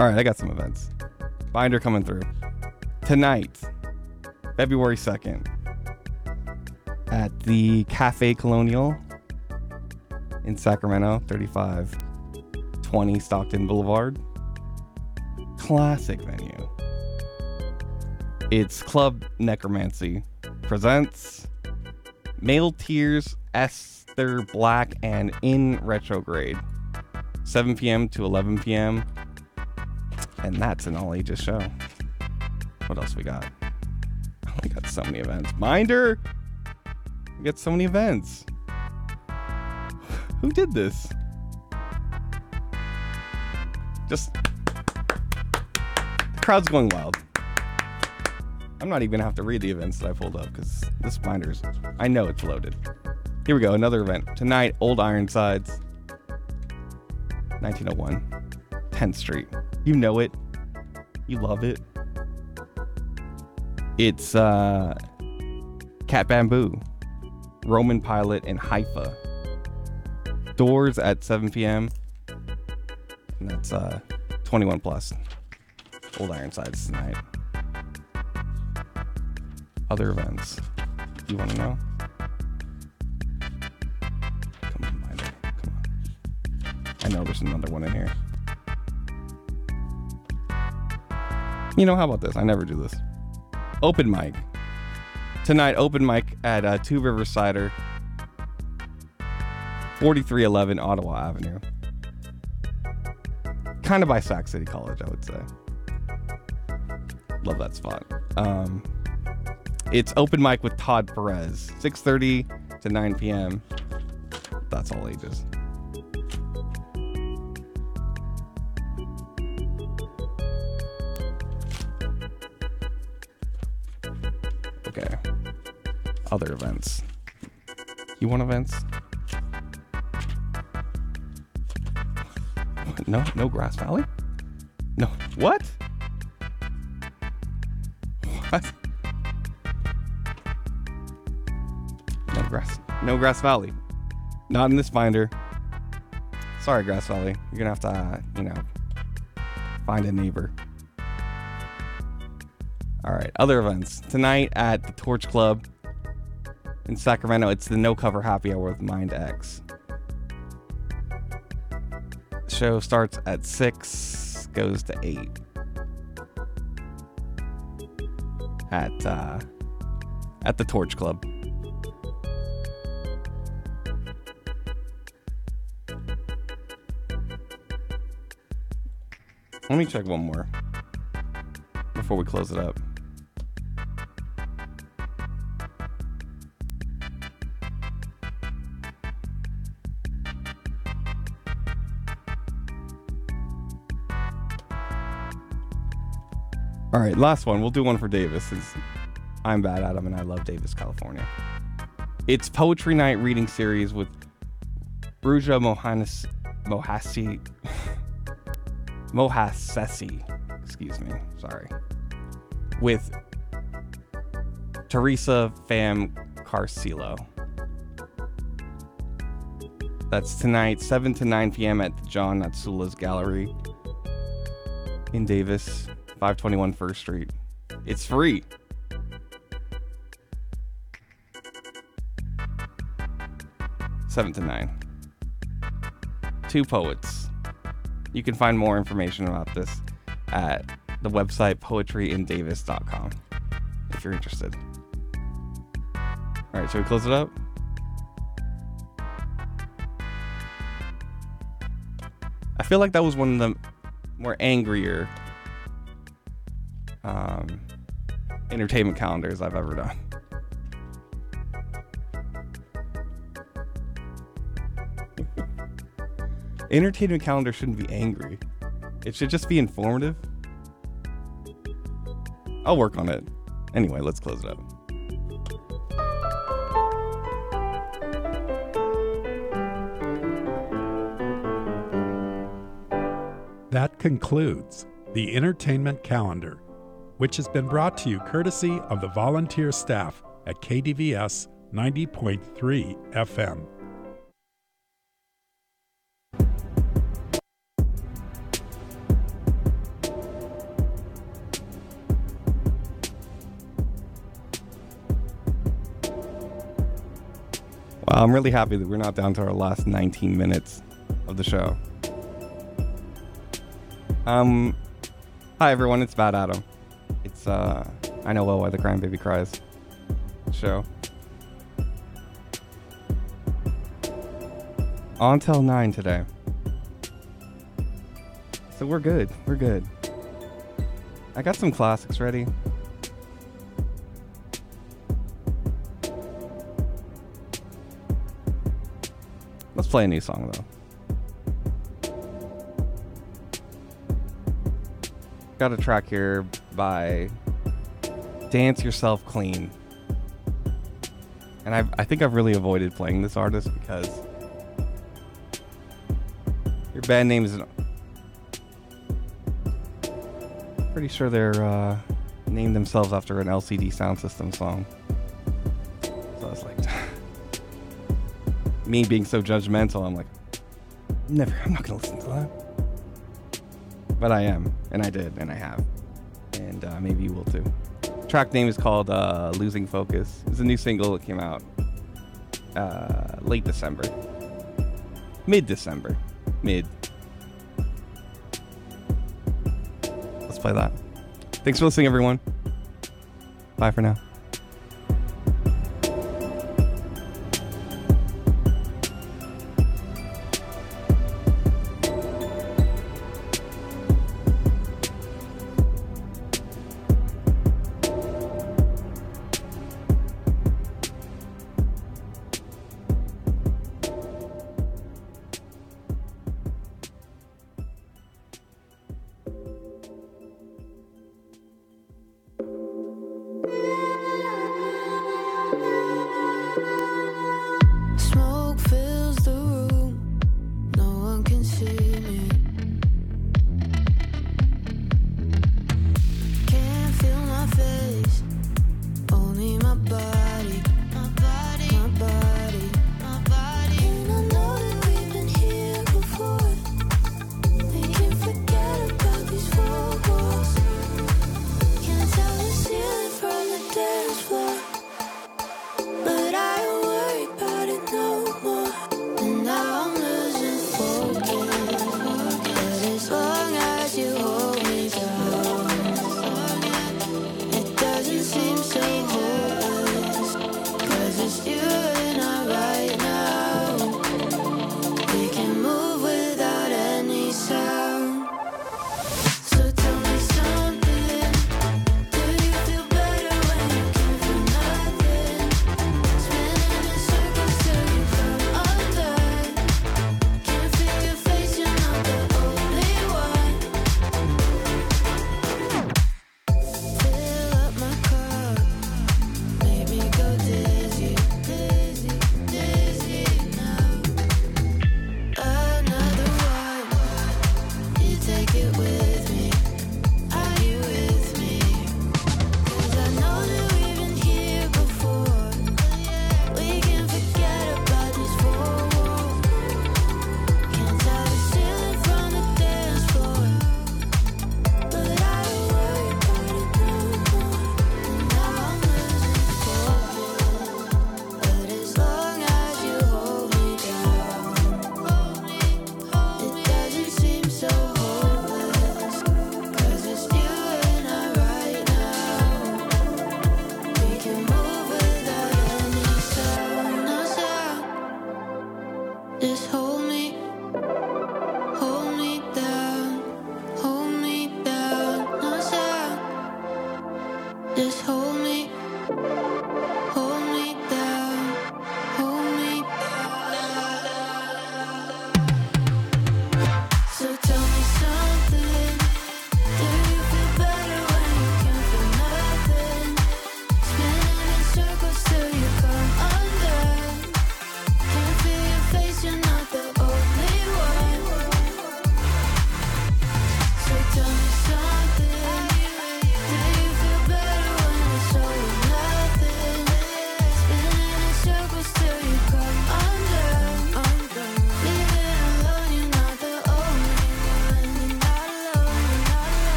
All right, I got some events. Binder coming through. Tonight, February 2nd, at the Cafe Colonial in Sacramento, 3520 Stockton Boulevard. Classic venue. It's Club Necromancy presents Male Tears, Esther Black, and In Retrograde. 7 p.m. to 11 p.m. And that's an all ages show. What else we got? Oh, we got so many events. Minder! We got so many events. Who did this? Just. The crowd's going wild. I'm not even gonna have to read the events that I pulled up because this binder's. I know it's loaded. Here we go, another event. Tonight, Old Ironsides, 1901, 10th Street. You know it. You love it. It's uh, Cat Bamboo, Roman Pilot, and Haifa. Doors at 7 p.m. And that's uh, 21 plus. Old Ironsides tonight. Other events. You want to know? Come on. Come on. I know there's another one in here. You know, how about this? I never do this. Open mic. Tonight, open mic at uh, Two River Cider, 4311 Attawa Avenue. Kind of by Sac City College, I would say. Love that spot. Um, it's open mic with Todd Perez, 6:30 to 9 p.m. That's all ages. Other events. You want events? No, no Grass Valley? No. What? What? No grass. No Grass Valley. Not in this binder. Sorry, Grass Valley. You're gonna have to, uh, you know, find a neighbor. All right. Other events tonight at the Torch Club in Sacramento, it's the no cover happy hour with Mind X. Show starts at 6, goes to 8. At uh, at the Torch Club. Let me check one more before we close it up. Right, last one. We'll do one for Davis since I'm bad at them, and I love Davis, California. It's Poetry Night reading series with Ruja Mohanis Mohasi Mohasesi. Excuse me. Sorry. With Teresa Fam Carcillo. That's tonight, 7 to 9 p.m. at the John Natsoulas Gallery in Davis, 521 First Street. It's free. Seven to nine. Two poets. You can find more information about this at the website poetryindavis.com if you're interested. All right, should we close it up? I feel like that was one of the more angrier um, entertainment calendars I've ever done. entertainment calendar shouldn't be angry. It should just be informative. I'll work on it. Anyway, let's close it up. That concludes the entertainment calendar, which has been brought to you courtesy of the volunteer staff at KDVS 90.3 FM. Wow, I'm really happy that we're not down to our last 19 minutes of the show. Um, hi everyone, it's Bad Adam. It's uh, I know well why the crying baby cries. Show. On till nine today. So we're good. We're good. I got some classics ready. Let's play a new song though. Got a track here by Dance Yourself Clean. And I've, I think I've really avoided playing this artist because your band name is. Pretty sure they're uh, named themselves after an LCD Soundsystem song. So I was like, me being so judgmental, I'm like, never, I'm not gonna listen to that. But I am, and I did, and I have, and uh, maybe you will too. Track name is called uh, "Losing Focus." It's a new single that came out uh, late December, mid December, mid. Let's play that. Thanks for listening, everyone. Bye for now.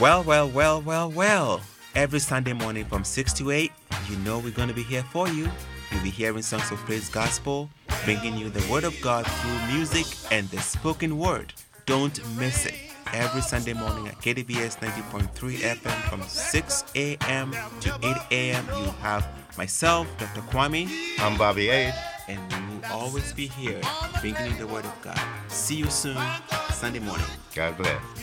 Well, well, well, well, well. Every Sunday morning from 6 to 8, you know we're going to be here for you. You'll be hearing songs of praise gospel, bringing you the word of God through music and the spoken word. Don't miss it. Every Sunday morning at KDVS 90.3 FM from 6 a.m. to 8 a.m. You have myself, Dr. Kwame. I'm Bobby Aid. And we will always be here bringing you the word of God. See you soon, Sunday morning. God bless.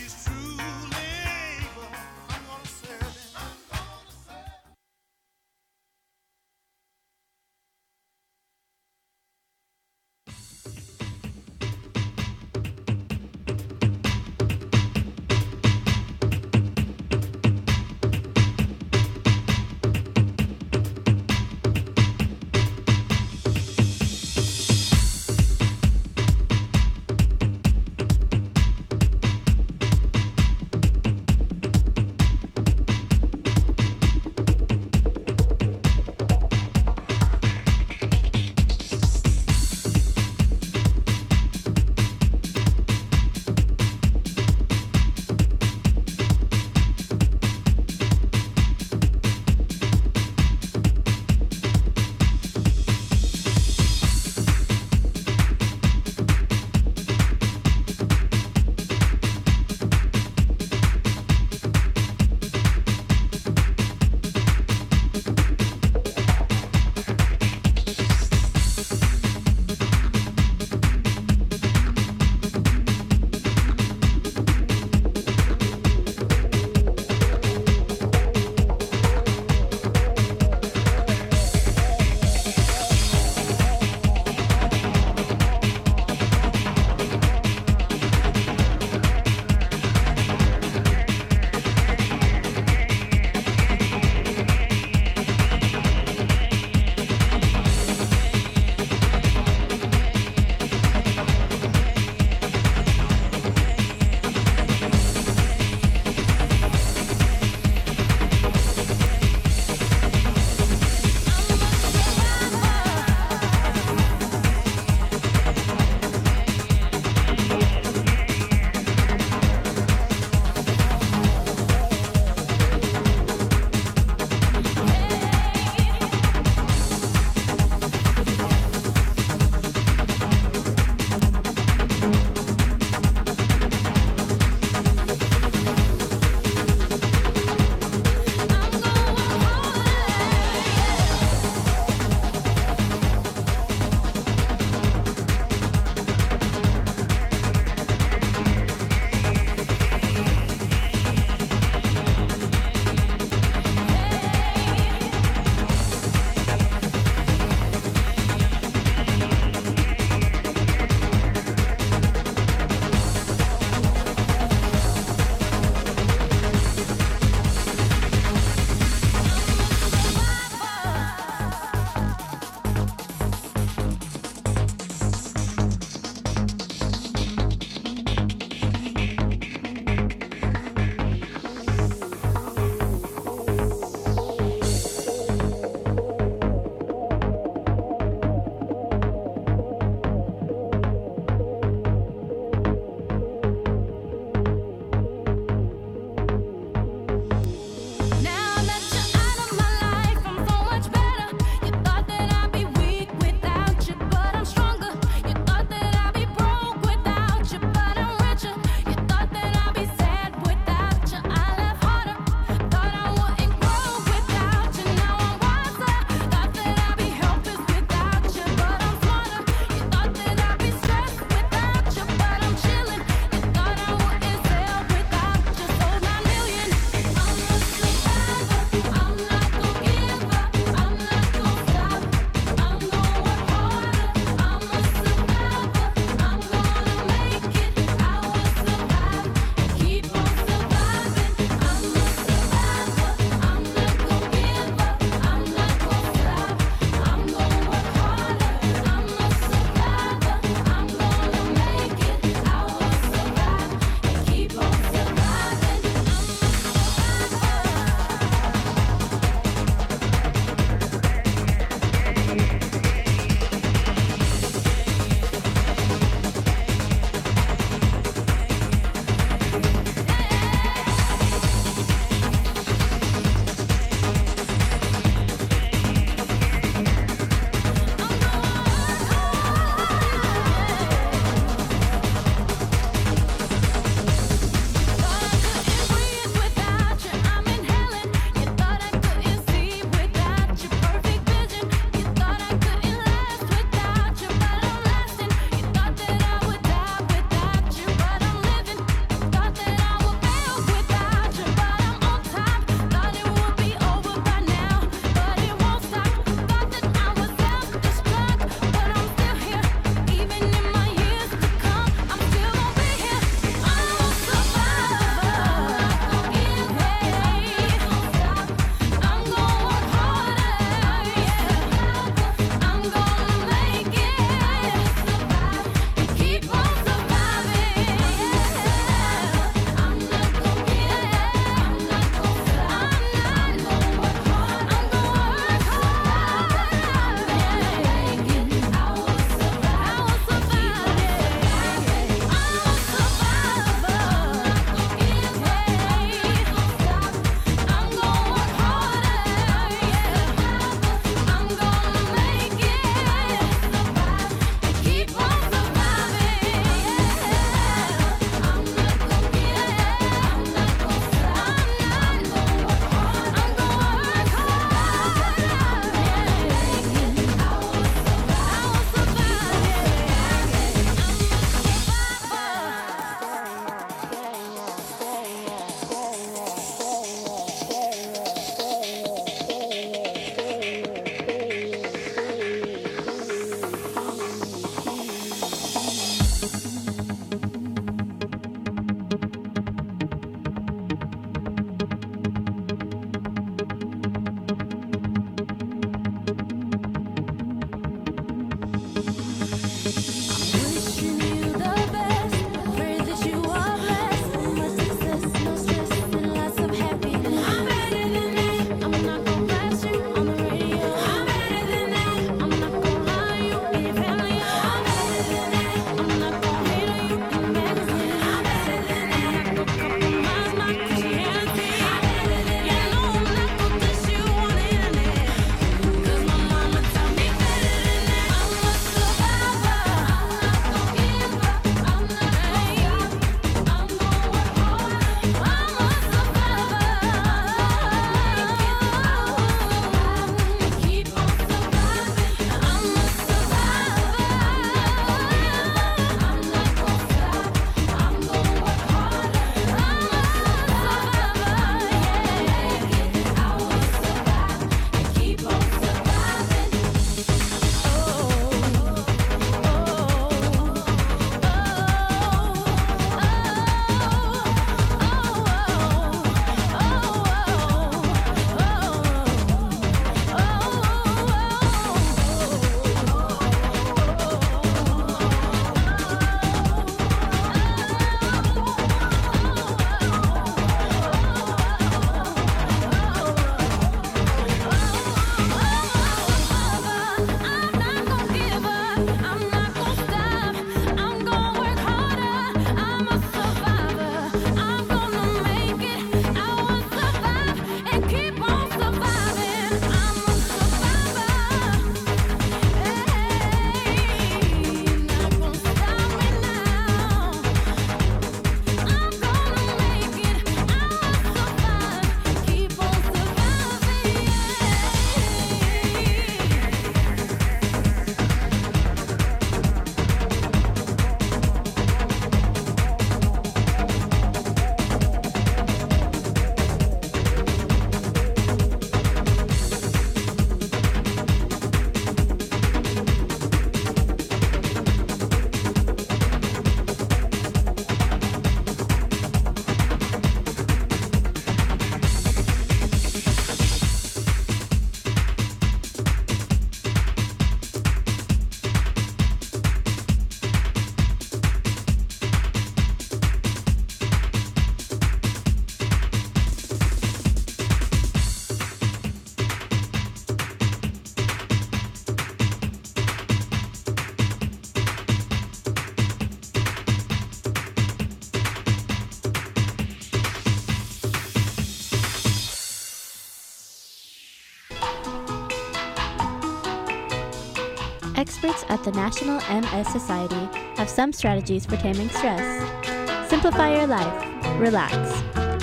Experts at the National MS Society have some strategies for taming stress. Simplify your life. Relax.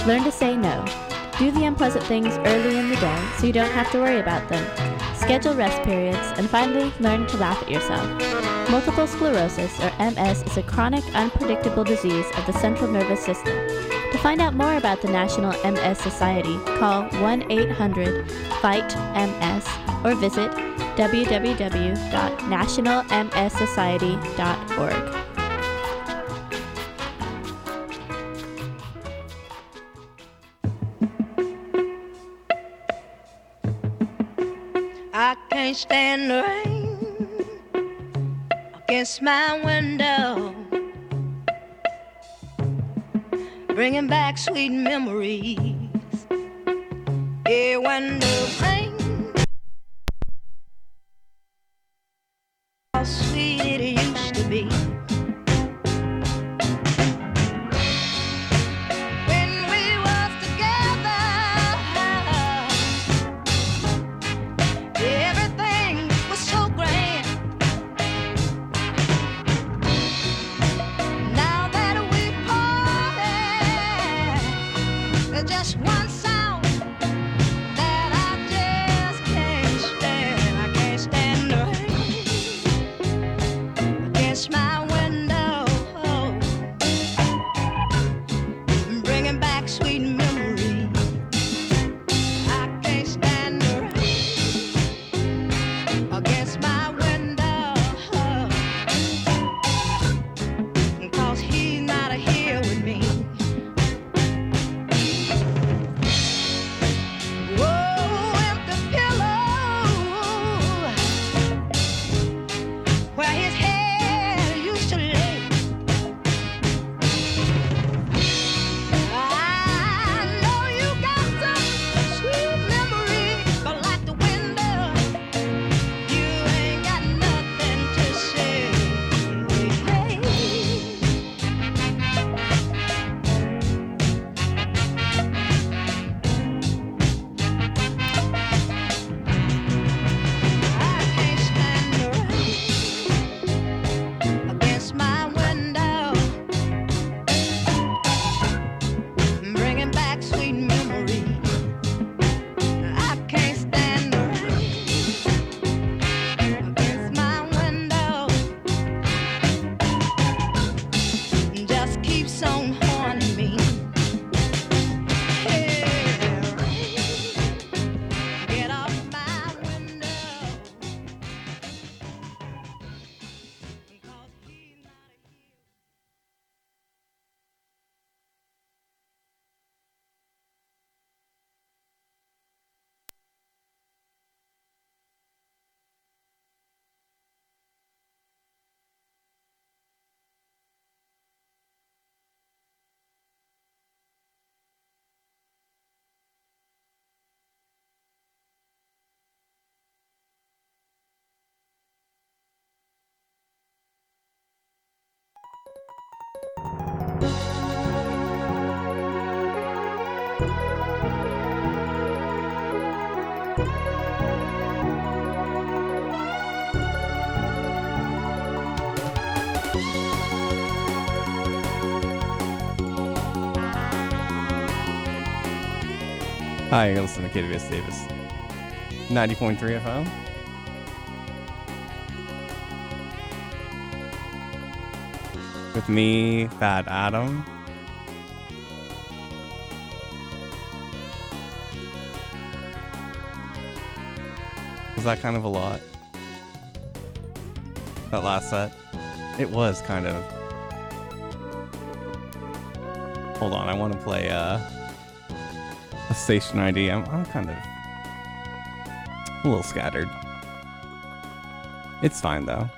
Learn to say no. Do the unpleasant things early in the day so you don't have to worry about them. Schedule rest periods, and finally, learn to laugh at yourself. Multiple sclerosis, or MS, is a chronic, unpredictable disease of the central nervous system. To find out more about the National MS Society, call 1 800 FIGHT MS or visit www.nationalmssociety.org. I can't stand the rain against my window, bringing back sweet memories. Hi, you're listening to KDVS Davis. 90.3 FM. With me, Bad Adam. Was that kind of a lot? That last set? It was kind of. Hold on, I want to play uh, a station ID. I'm, I'm kind of a little scattered. It's fine though.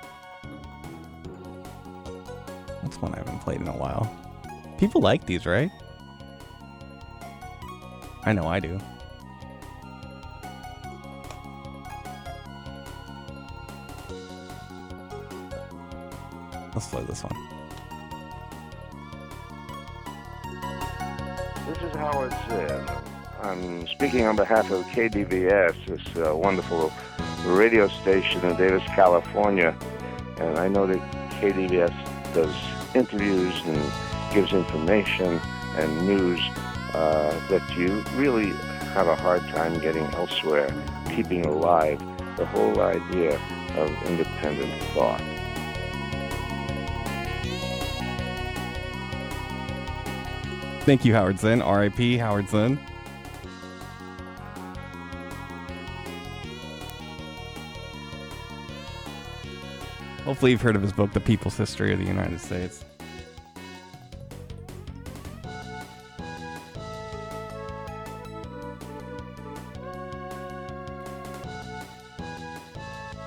That's one I haven't played in a while. People like these, right? I know I do. Let's play this one. This is how Howard Zinn. I'm speaking on behalf of KDVS, this uh, wonderful radio station in Davis, California. And I know that KDVS does interviews and gives information and news uh, that you really have a hard time getting elsewhere, keeping alive the whole idea of independent thought. Thank you, Howard Zinn. R.I.P. Howard Zinn. Hopefully, you've heard of his book, The People's History of the United States.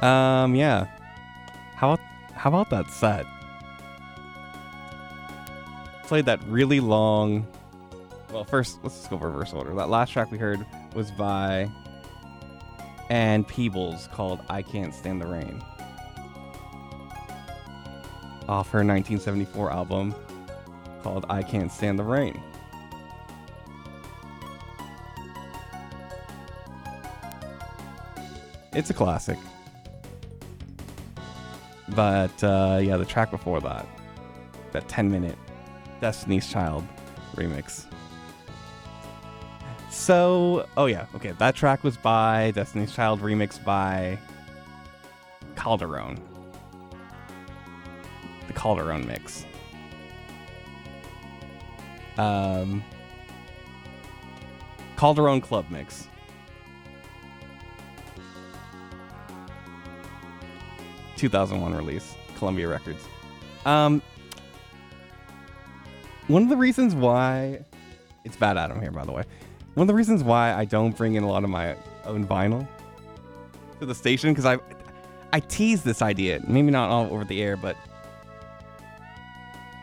Um, yeah. How about how about that set? Played that really long. Well, first let's just go reverse order. That last track we heard was by Ann Peebles called "I Can't Stand the Rain" off her 1974 album called "I Can't Stand the Rain." It's a classic. But uh, yeah, the track before that, that 10 minute Destiny's Child remix. So, oh yeah, okay, that track was by Destiny's Child remix by Calderone. Calderone mix. Um, Calderone Club mix. Two thousand one release, Columbia Records. Um, one of the reasons why it's bad Adam here, by the way. One of the reasons why I don't bring in a lot of my own vinyl to the station because I I tease this idea, maybe not all over the air, but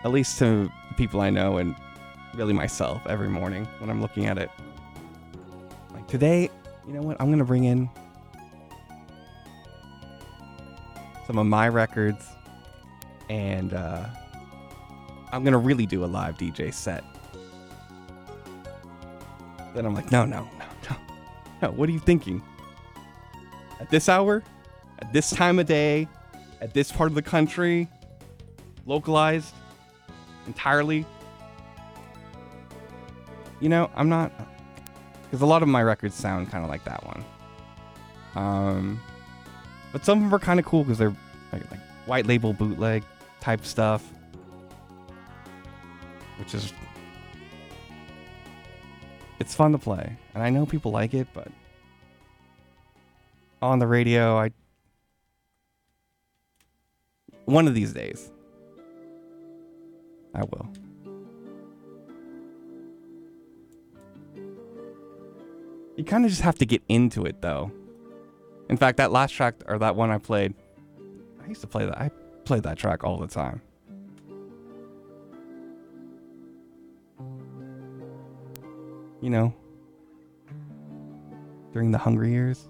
at least to the people I know and really myself every morning when I'm looking at it. Like today, you know what? I'm gonna bring in some of my records and uh, I'm gonna really do a live DJ set. Then I'm like, no, no, no, no, no. What are you thinking? At this hour, at this time of day, at this part of the country, localized entirely. You know, I'm not because a lot of my records sound kind of like that one. Um, but some of them are kind of cool because they're like, like white label bootleg type stuff, which is it's fun to play, and I know people like it, but on the radio, I one of these days I will. You kind of just have to get into it, though. In fact, that last track or that one I played, I used to play that. I played that track all the time. You know, during the hungry years.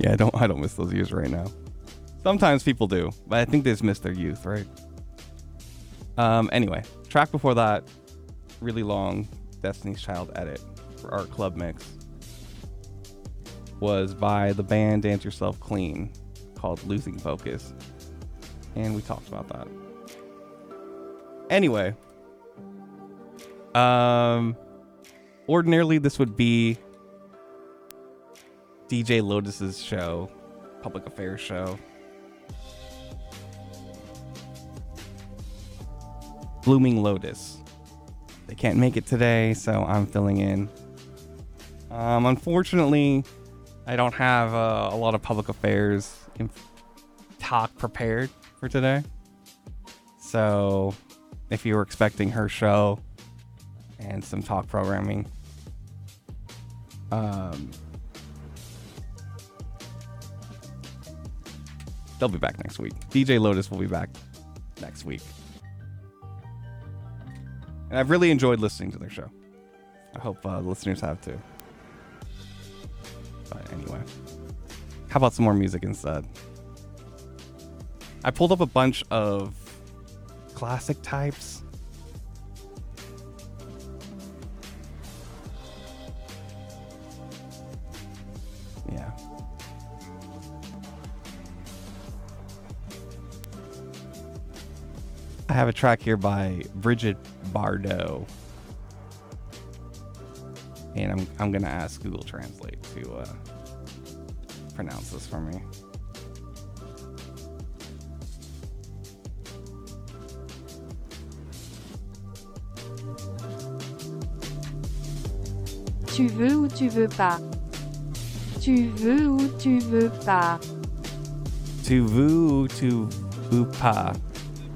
Yeah, I don't I don't miss those years right now. Sometimes people do, but I think they just miss their youth, right? Um anyway, track before that, really long Destiny's Child edit for our club mix was by the band Dance Yourself Clean called Losing Focus. And we talked about that. Anyway, um ordinarily this would be DJ Lotus's show, public affairs show. Blooming Lotus. They can't make it today, so I'm filling in. Um, unfortunately, I don't have uh, a lot of public affairs inf- talk prepared for today. So, if you were expecting her show and some talk programming, um, they'll be back next week. DJ Lotus will be back next week. And I've really enjoyed listening to their show. I hope uh, listeners have too. But anyway, how about some more music instead? I pulled up a bunch of classic types. I have a track here by Bridget Bardot. And I'm I'm gonna ask Google Translate to uh, pronounce this for me. Tu veux ou tu veux pas Tu veux ou tu veux pas Tu veux ou tu veux pas.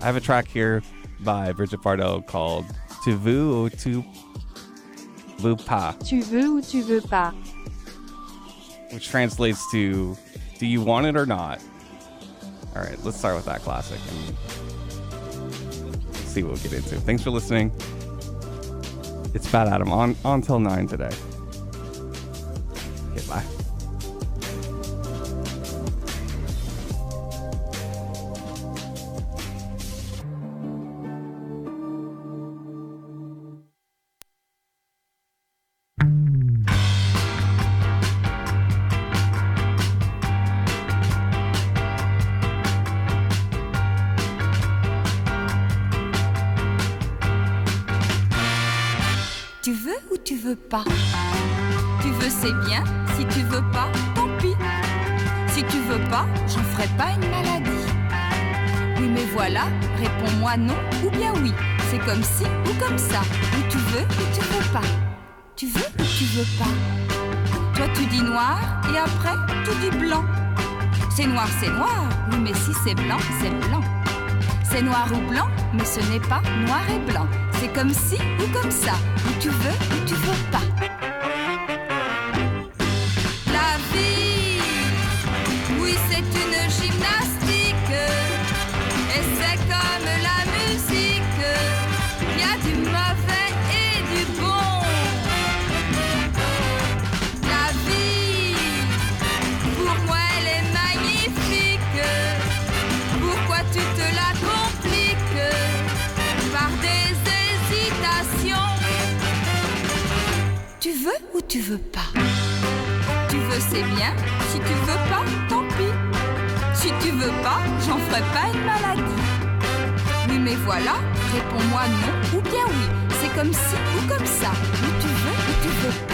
I have a track here by Bridget Bardot called Tu veux ou tu veux pas, Tu veux ou tu veux pas which translates to Do you want it or not? All right, let's start with that classic and see what we'll get into. Thanks for listening. It's Bad Adam on on till nine today. Réponds-moi non ou bien oui. C'est comme si ou comme ça. Ou tu veux ou tu veux pas. Tu veux ou tu veux pas Toi tu dis noir et après tu dis blanc. C'est noir, c'est noir. Oui mais si c'est blanc, c'est blanc. C'est noir ou blanc, mais ce n'est pas noir et blanc. C'est comme si ou comme ça. Ou tu veux ou tu veux pas. Tu veux pas Tu veux c'est bien, si tu veux pas, tant pis. Si tu veux pas, j'en ferai pas une maladie. Oui mais voilà, réponds-moi non ou bien oui. C'est comme si ou comme ça. Ou tu veux ou tu veux pas.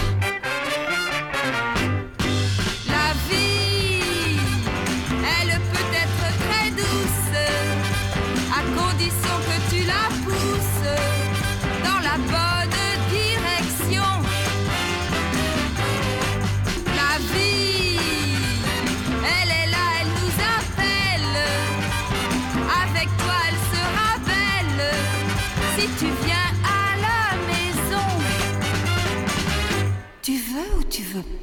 Veux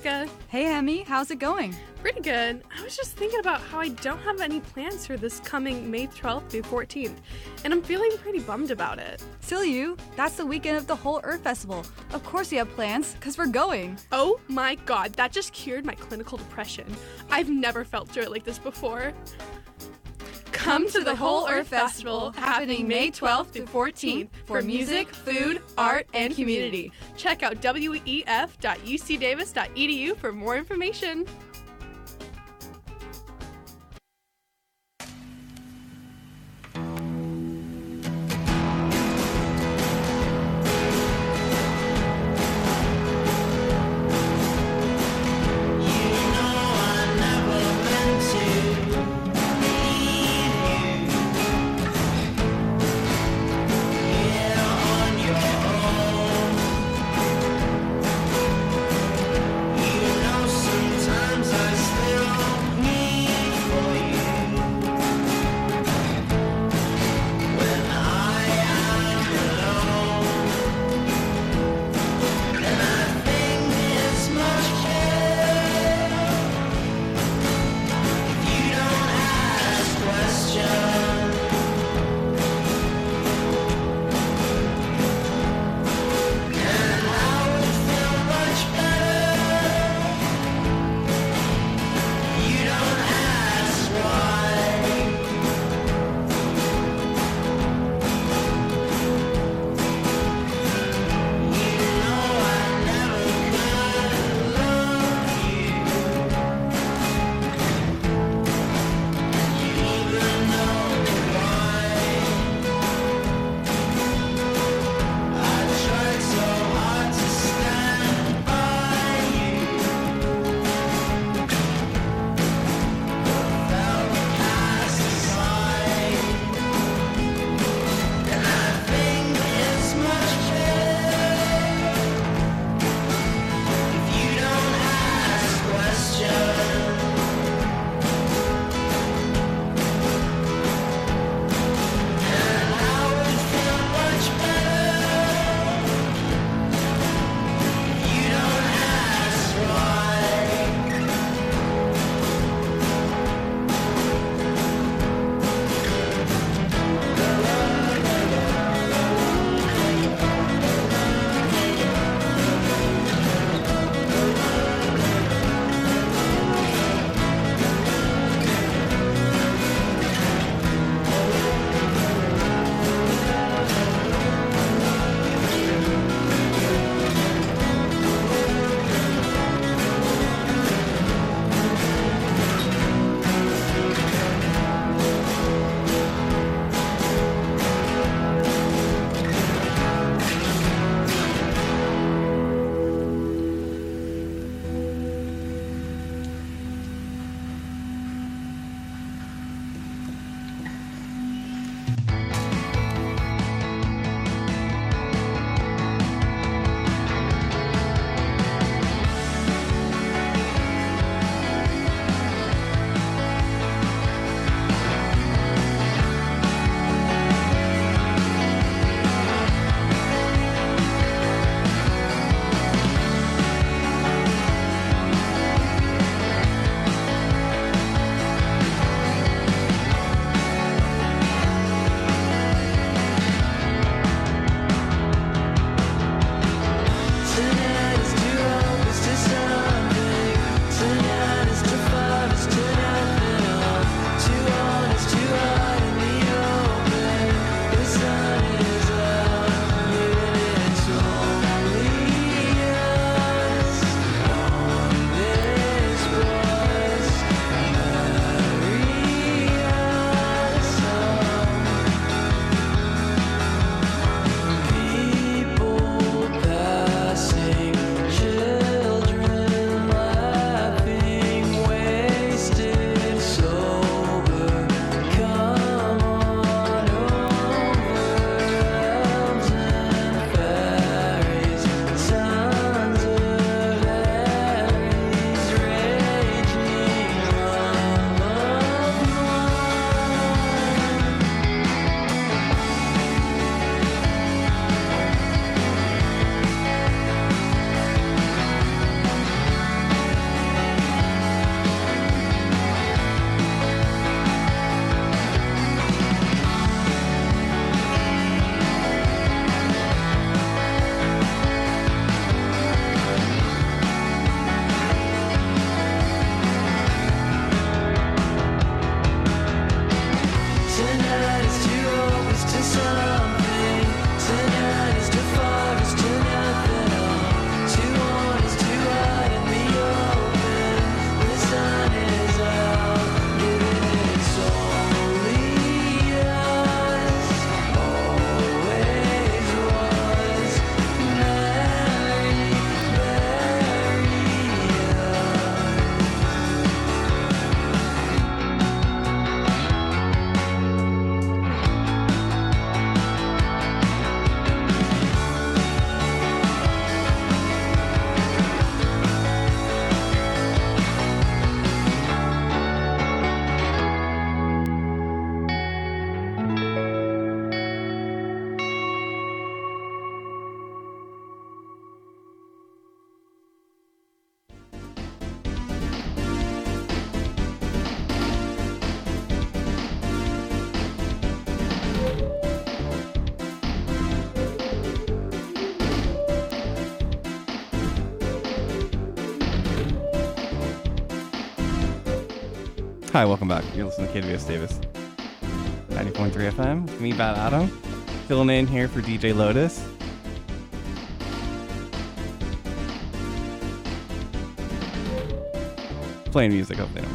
Bianca. Hey, Emmy. How's it going? Pretty good. I was just thinking about how I don't have any plans for this coming May 12th through 14th, and I'm feeling pretty bummed about it. Still you. That's the weekend of the whole Earth Festival. Of course you have plans, because we're going. Oh my god, that just cured my clinical depression. I've never felt joy like this before. Come to the Whole Earth Festival happening May 12th to 14th for music, food, art, and community. Check out wef.ucdavis.edu for more information. Hi, welcome back. You're listening to KDVS Davis. 90.3 FM. Me, Bad Adam. Filling in here for DJ Lotus. Playing music up there.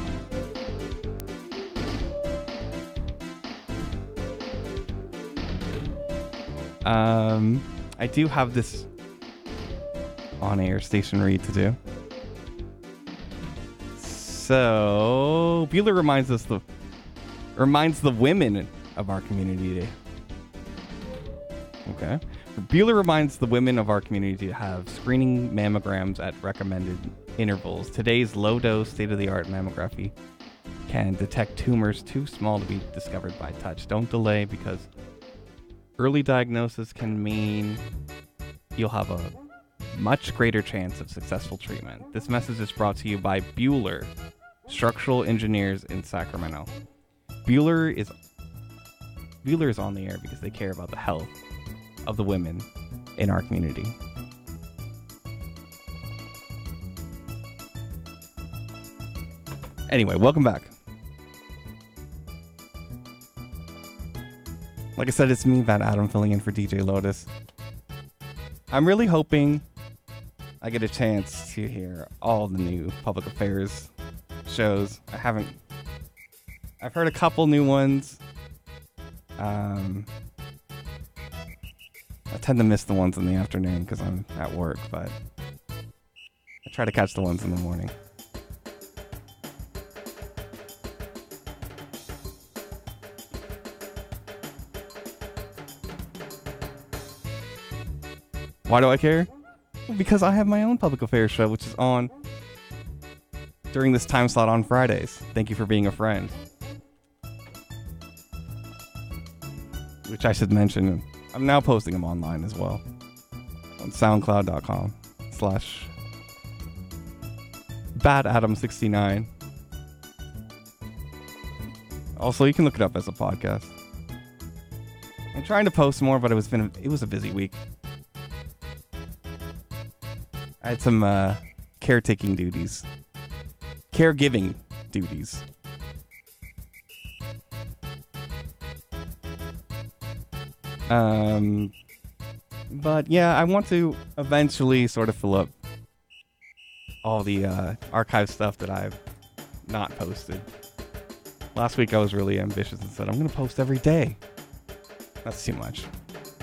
Um, I do have this on-air station read to do. So Buehler reminds us the reminds the women of our community Okay. Buehler reminds the women of our community to have screening mammograms at recommended intervals. Today's low dose, state of the art mammography can detect tumors too small to be discovered by touch. Don't delay because early diagnosis can mean you'll have a much greater chance of successful treatment. This message is brought to you by Buehler, structural engineers in Sacramento. Buehler is Buehler is on the air because they care about the health of the women in our community. Anyway, welcome back. Like I said, it's me, Bad Adam, filling in for DJ Lotus. I'm really hoping I get a chance to hear all the new public affairs shows. I haven't. I've heard a couple new ones. Um, I tend to miss the ones in the afternoon because I'm at work, but I try to catch the ones in the morning. Why do I care? Because I have my own public affairs show, which is on during this time slot on Fridays. Thank you for being a friend. Which I should mention, I'm now posting them online as well on SoundCloud.com slash BadAdam69. Also, you can look it up as a podcast. I'm trying to post more, but it was been it was a busy week. I had some uh, caretaking duties, caregiving duties. Um, but yeah, I want to eventually sort of fill up all the uh, archive stuff that I've not posted. Last week I was really ambitious and said I'm going to post every day. That's too much.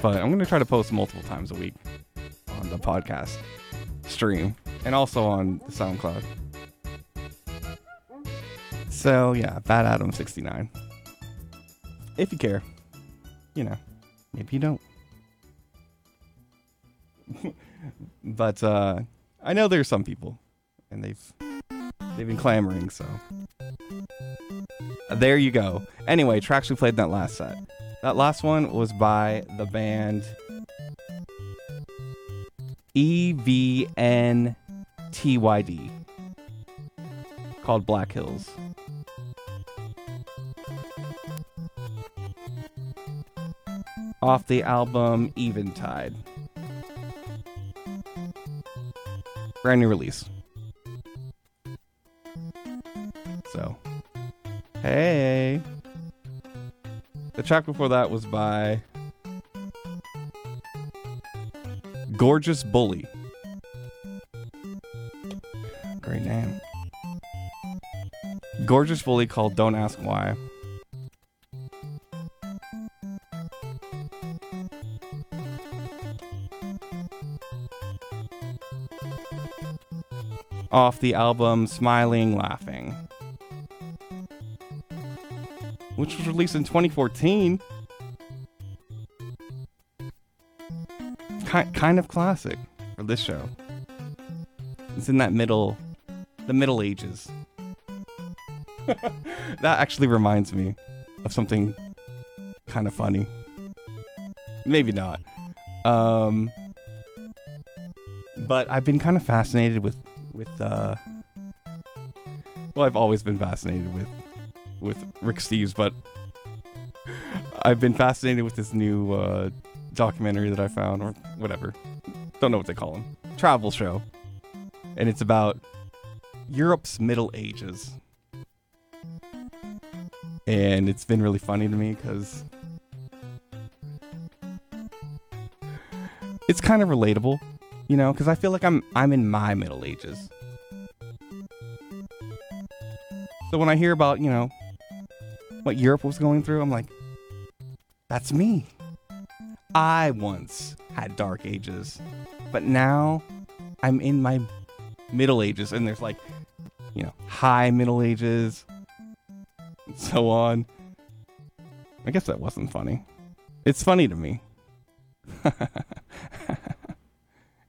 But I'm going to try to post multiple times a week on the podcast stream and also on SoundCloud. So yeah, Bad Adam 69. If you care, you know, maybe you don't. but uh, I know there's some people, and they've they've been clamoring. So there you go. Anyway, tracks we played in that last set. That last one was by the band E EVNTYD called Black Hills. Off the album Eventide. Brand new release. So, hey. The track before that was by Gorgeous Bully. Great name. Gorgeous Bully called Don't Ask Why. Off the album Smiling Laughing, which was released in 2014. Ki- kind of classic for this show. It's in that middle, the Middle Ages. that actually reminds me of something kind of funny. Maybe not. Um, but I've been kind of fascinated with with uh well, I've always been fascinated with with Rick Steves, but I've been fascinated with this new uh documentary that I found or whatever. Don't know what they call them. Travel show. And it's about Europe's Middle Ages. and it's been really funny to me because it's kind of relatable, you know, because I feel like I'm I'm in my middle ages. So when I hear about you know what Europe was going through, I'm like, that's me. I once had dark ages, but now I'm in my middle ages, and there's like, you know, high middle ages, and so on. I guess that wasn't funny. It's funny to me.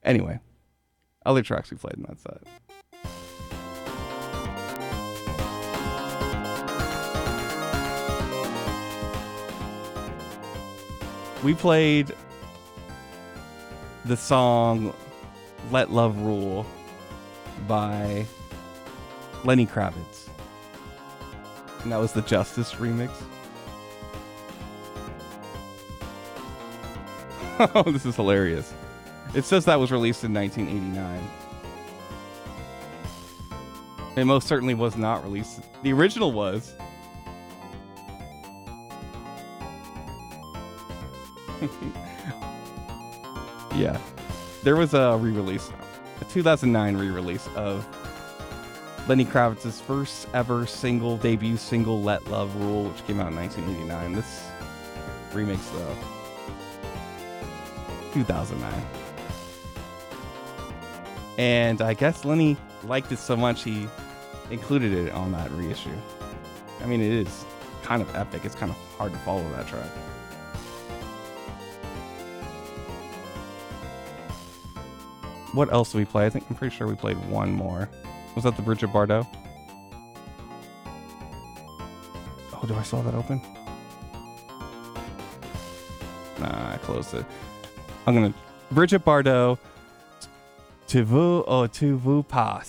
anyway, other tracks we played in that set. We played the song Let Love Rule by Lenny Kravitz. And that was the Justice remix. Oh, this is hilarious. It says that was released in 1989. It most certainly was not released. The original was. yeah. There was a re release, a 2009 re release of Lenny Kravitz's first ever single debut single, Let Love Rule, which came out in 1989. This remakes the 2009. And I guess Lenny liked it so much he included it on that reissue. I mean, it is kind of epic. It's kind of hard to follow that track. What else did we play? I think I'm pretty sure we played one more. Was that the Brigitte Bardot? Oh, do I still that open? Nah, I closed it. I'm gonna Brigitte Bardot. Tu veux ou tu veux pas?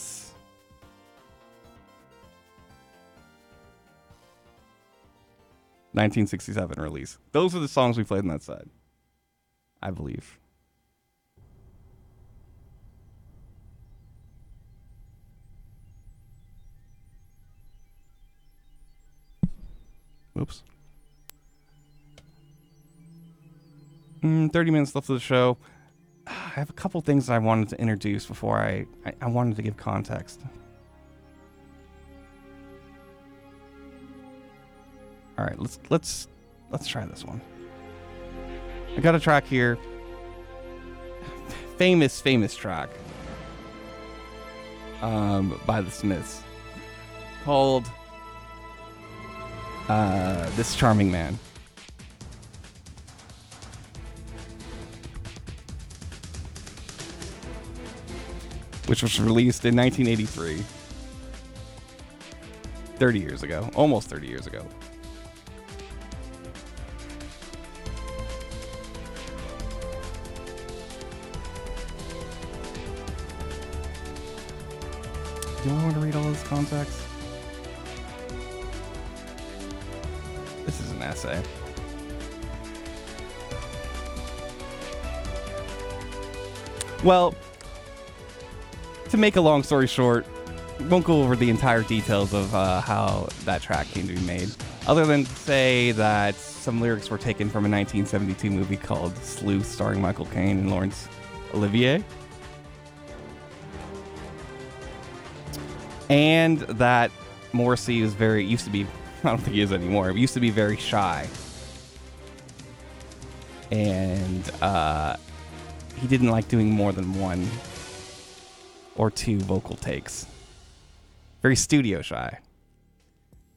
Nineteen sixty seven release. Those are the songs we played on that side. I believe. Oops. Mm, 30 minutes left of the show. I have a couple things I wanted to introduce before I, I, I wanted to give context. All right, let's let's let's try this one. I got a track here. Famous, famous track. Um, by the Smiths, called uh, "This Charming Man." Which was released in 1983. 30 years ago. Almost 30 years ago. Do I want to read all this context? This is an essay. Well, to make a long story short, won't go over the entire details of uh, how that track came to be made, other than to say that some lyrics were taken from a 1972 movie called Sleuth, starring Michael Caine and Laurence Olivier. And that Morrissey was very, used to be, I don't think he is anymore, but used to be very shy. And uh, he didn't like doing more than one or two vocal takes. Very studio shy.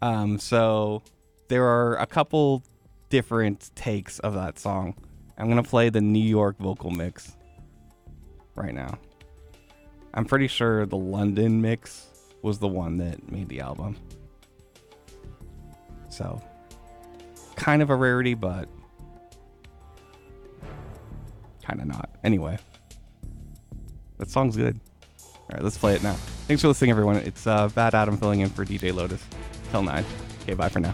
Um, so there are a couple different takes of that song. I'm gonna play the New York vocal mix right now. I'm pretty sure the London mix was the one that made the album. So, kind of a rarity, but kind of not. Anyway, that song's good. All right, let's play it now. Thanks for listening, everyone. It's uh, Bad Adam filling in for DJ Lotus. Till 9. Okay, bye for now.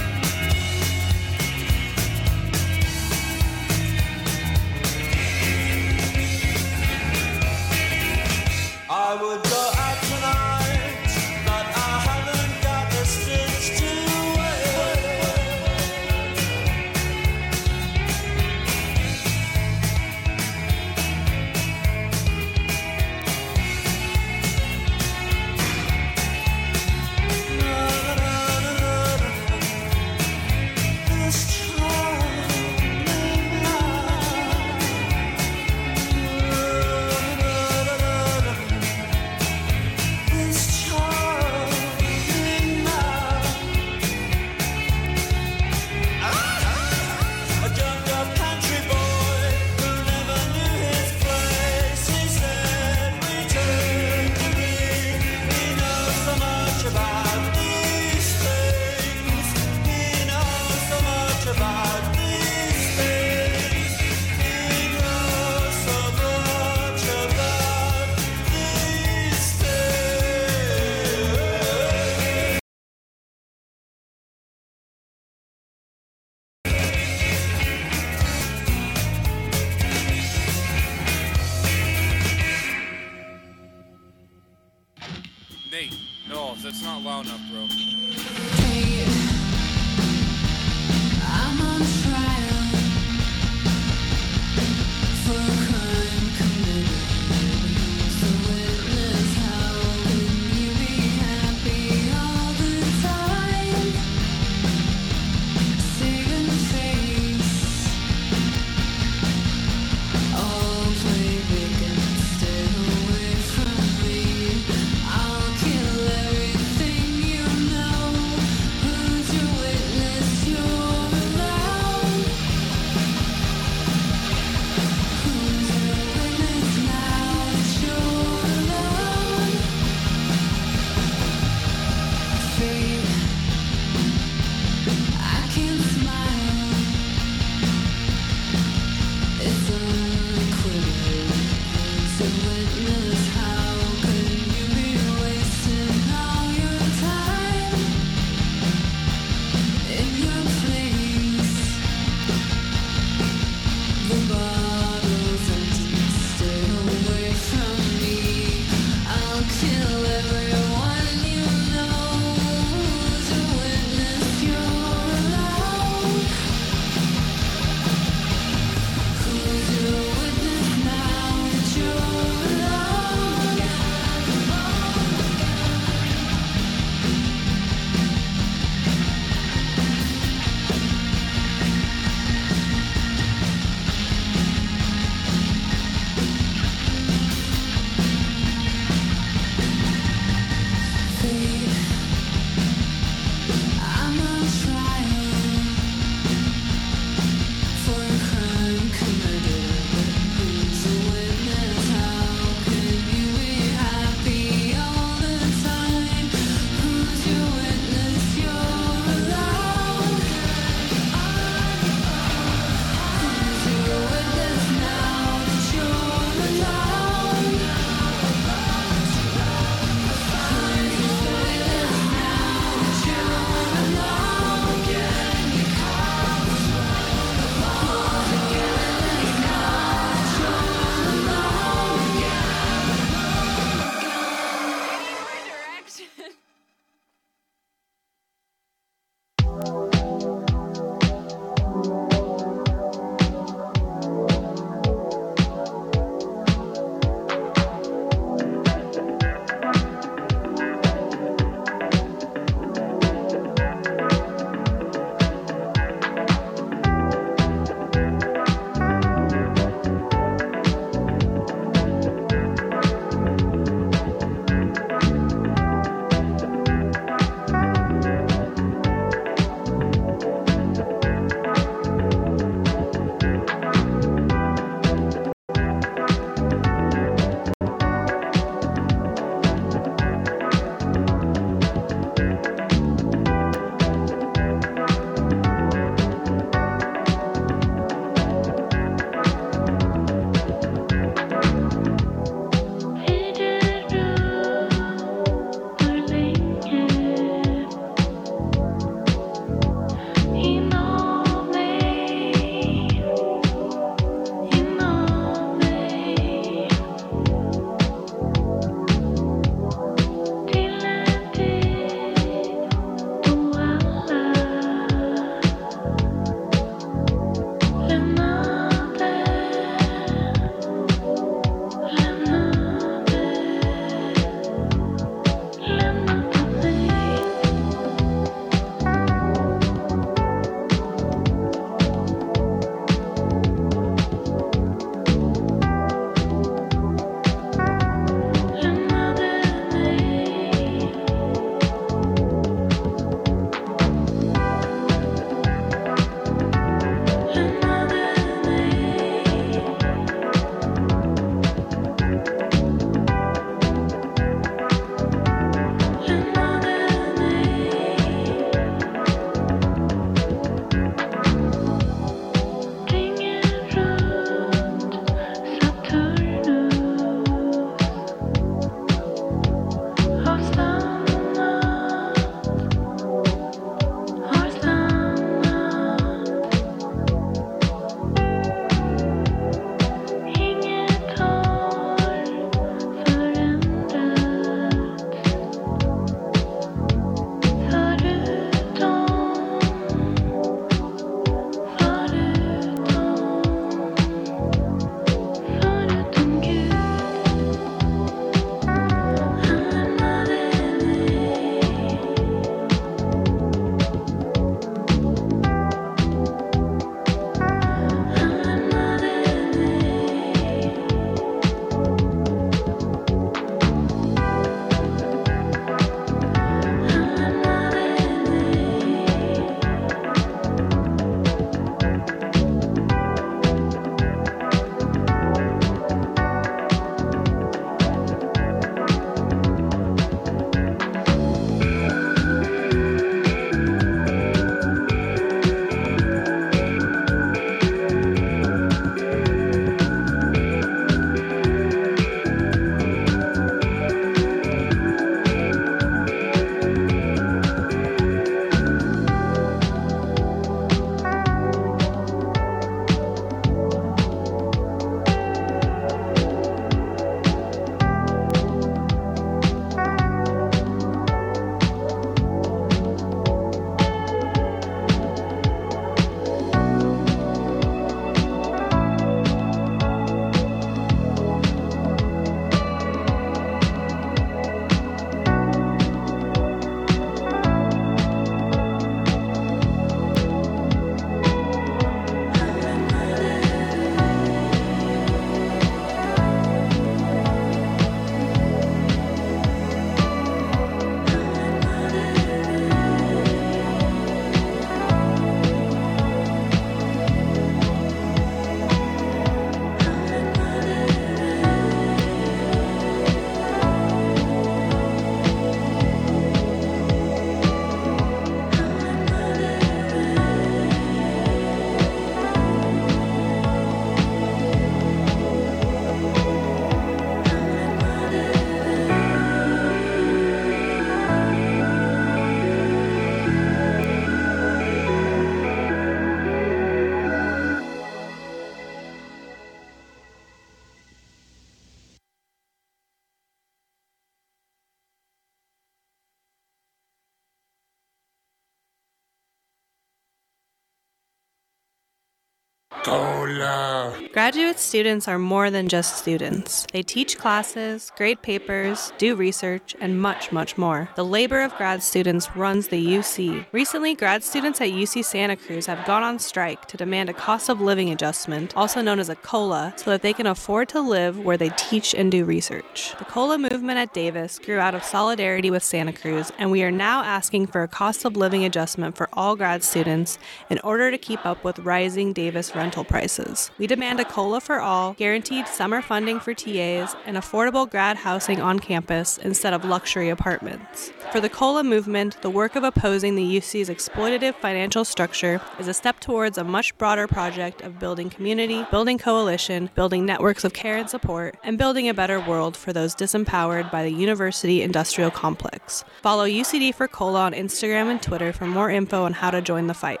Graduate students are more than just students. They teach classes, grade papers, do research, and much, much more. The labor of grad students runs the UC. Recently, grad students at UC Santa Cruz have gone on strike to demand a cost of living adjustment, also known as a COLA, so that they can afford to live where they teach and do research. The COLA movement at Davis grew out of solidarity with Santa Cruz, and we are now asking for a cost of living adjustment for all grad students in order to keep up with rising Davis rental prices. We demand a COLA for all, guaranteed summer funding for TAs, and affordable grad housing on campus instead of luxury apartments. For the COLA movement, the work of opposing the UC's exploitative financial structure is a step towards a much broader project of building community, building coalition, building networks of care and support, and building a better world for those disempowered by the university industrial complex. Follow UCD for COLA on Instagram and Twitter for more info on how to join the fight.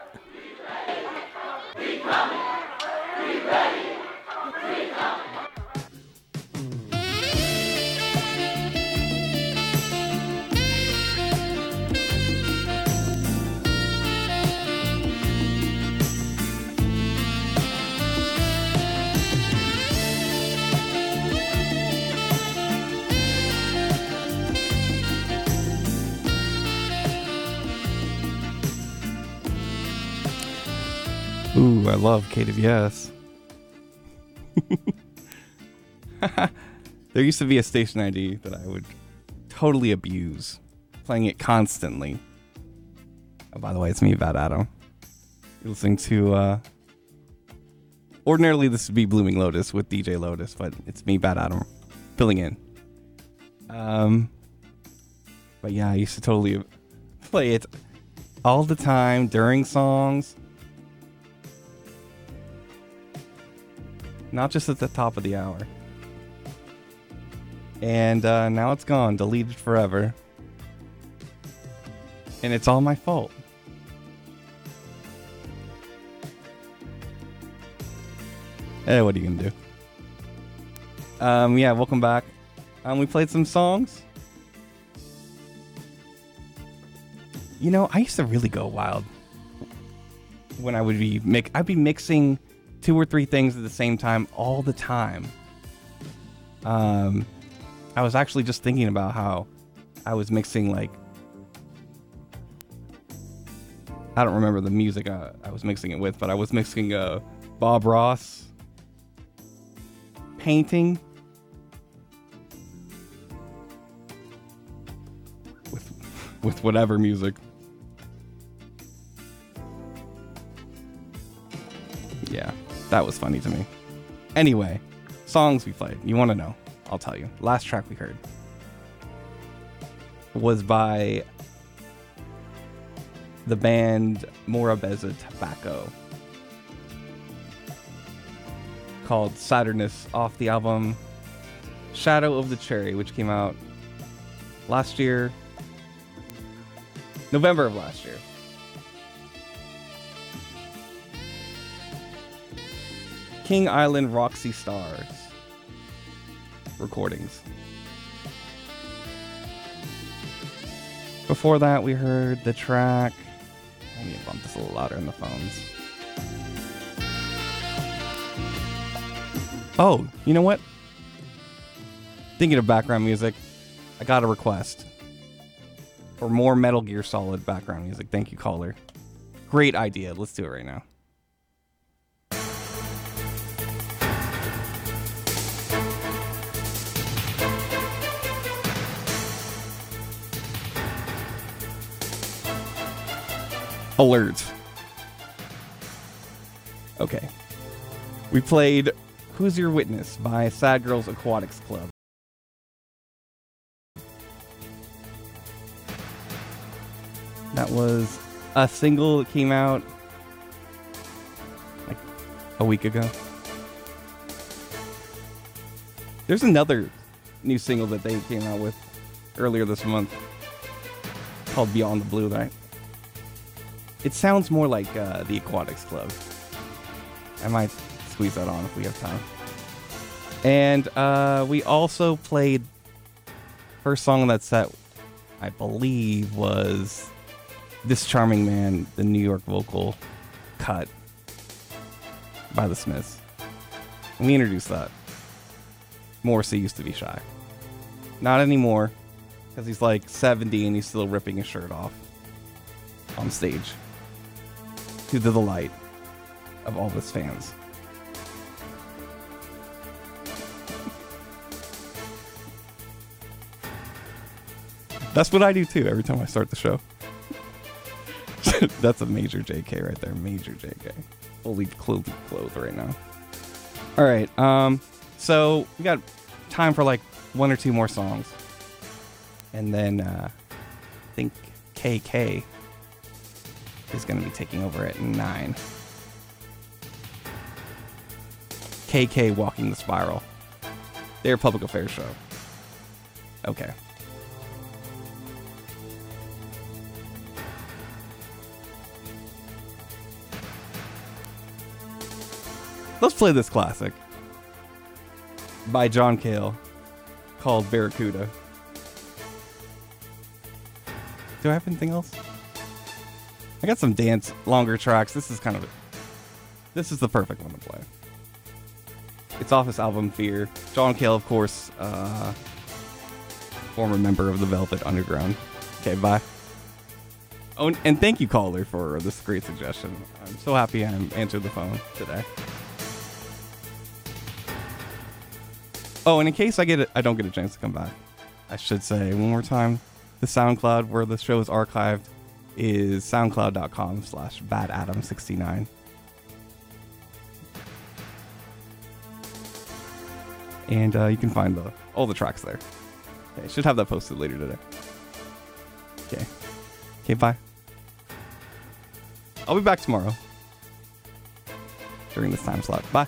Ooh, I love KDVS. there used to be a station ID that I would totally abuse, playing it constantly. Oh, by the way, it's me, Bad Adam. You're listening to, uh, ordinarily this would be Blooming Lotus with DJ Lotus, but it's me, Bad Adam, filling in. Um, but yeah, I used to totally play it all the time during songs. Not just at the top of the hour. And uh, now it's gone, deleted forever. And it's all my fault. Hey, what are you gonna do? Um, yeah, welcome back. Um, we played some songs. You know, I used to really go wild when I would be mix. I'd be mixing two or three things at the same time all the time. Um, I was actually just thinking about how I was mixing like I don't remember the music I, I was mixing it with, but I was mixing uh, Bob Ross painting with with whatever music. Yeah, that was funny to me. Anyway, songs we played. You want to know? I'll tell you. Last track we heard was by the band Morabeza Tobacco called Saturnus off the album Shadow of the Cherry, which came out last year, November of last year. King Island Roxy Stars recordings. Before that, we heard the track. I need to bump this a little louder in the phones. Oh, you know what? Thinking of background music, I got a request for more Metal Gear Solid background music. Thank you, caller. Great idea. Let's do it right now. Alert. Okay. We played Who's Your Witness by Sad Girls Aquatics Club. That was a single that came out like a week ago. There's another new single that they came out with earlier this month called Beyond the Blue that I, it sounds more like uh, the Aquatics Club. I might squeeze that on if we have time. And uh, we also played first song on that set, I believe, was "This Charming Man," the New York vocal cut. by the Smiths. We introduced that. Morrissey used to be shy. Not anymore, because he's like 70 and he's still ripping his shirt off on stage to the delight of all of his fans. That's what I do too every time I start the show. That's a major JK right there. Major JK. Fully clothed, clothed right now. All right. Um. So we got time for like one or two more songs, and then uh, I think KK is going to be taking over at nine. KK walking the spiral. Their public affairs show. Okay. Let's play this classic by John Cale called Barracuda. Do I have anything else? I got some dance longer tracks. This is kind of this is the perfect one to play. It's off his album Fear. John Cale, of course, uh, former member of the Velvet Underground. Okay, bye. Oh, and- thank you, caller, for this great suggestion. I'm so happy I answered the phone today. Oh, and in case I get it, I don't get a chance to come back. I should say one more time, the SoundCloud where the show is archived is soundcloud.com slash badadam69. And uh, you can find the all the tracks there. Okay, should have that posted later today. Okay. Okay, bye. I'll be back tomorrow during this time slot. Bye.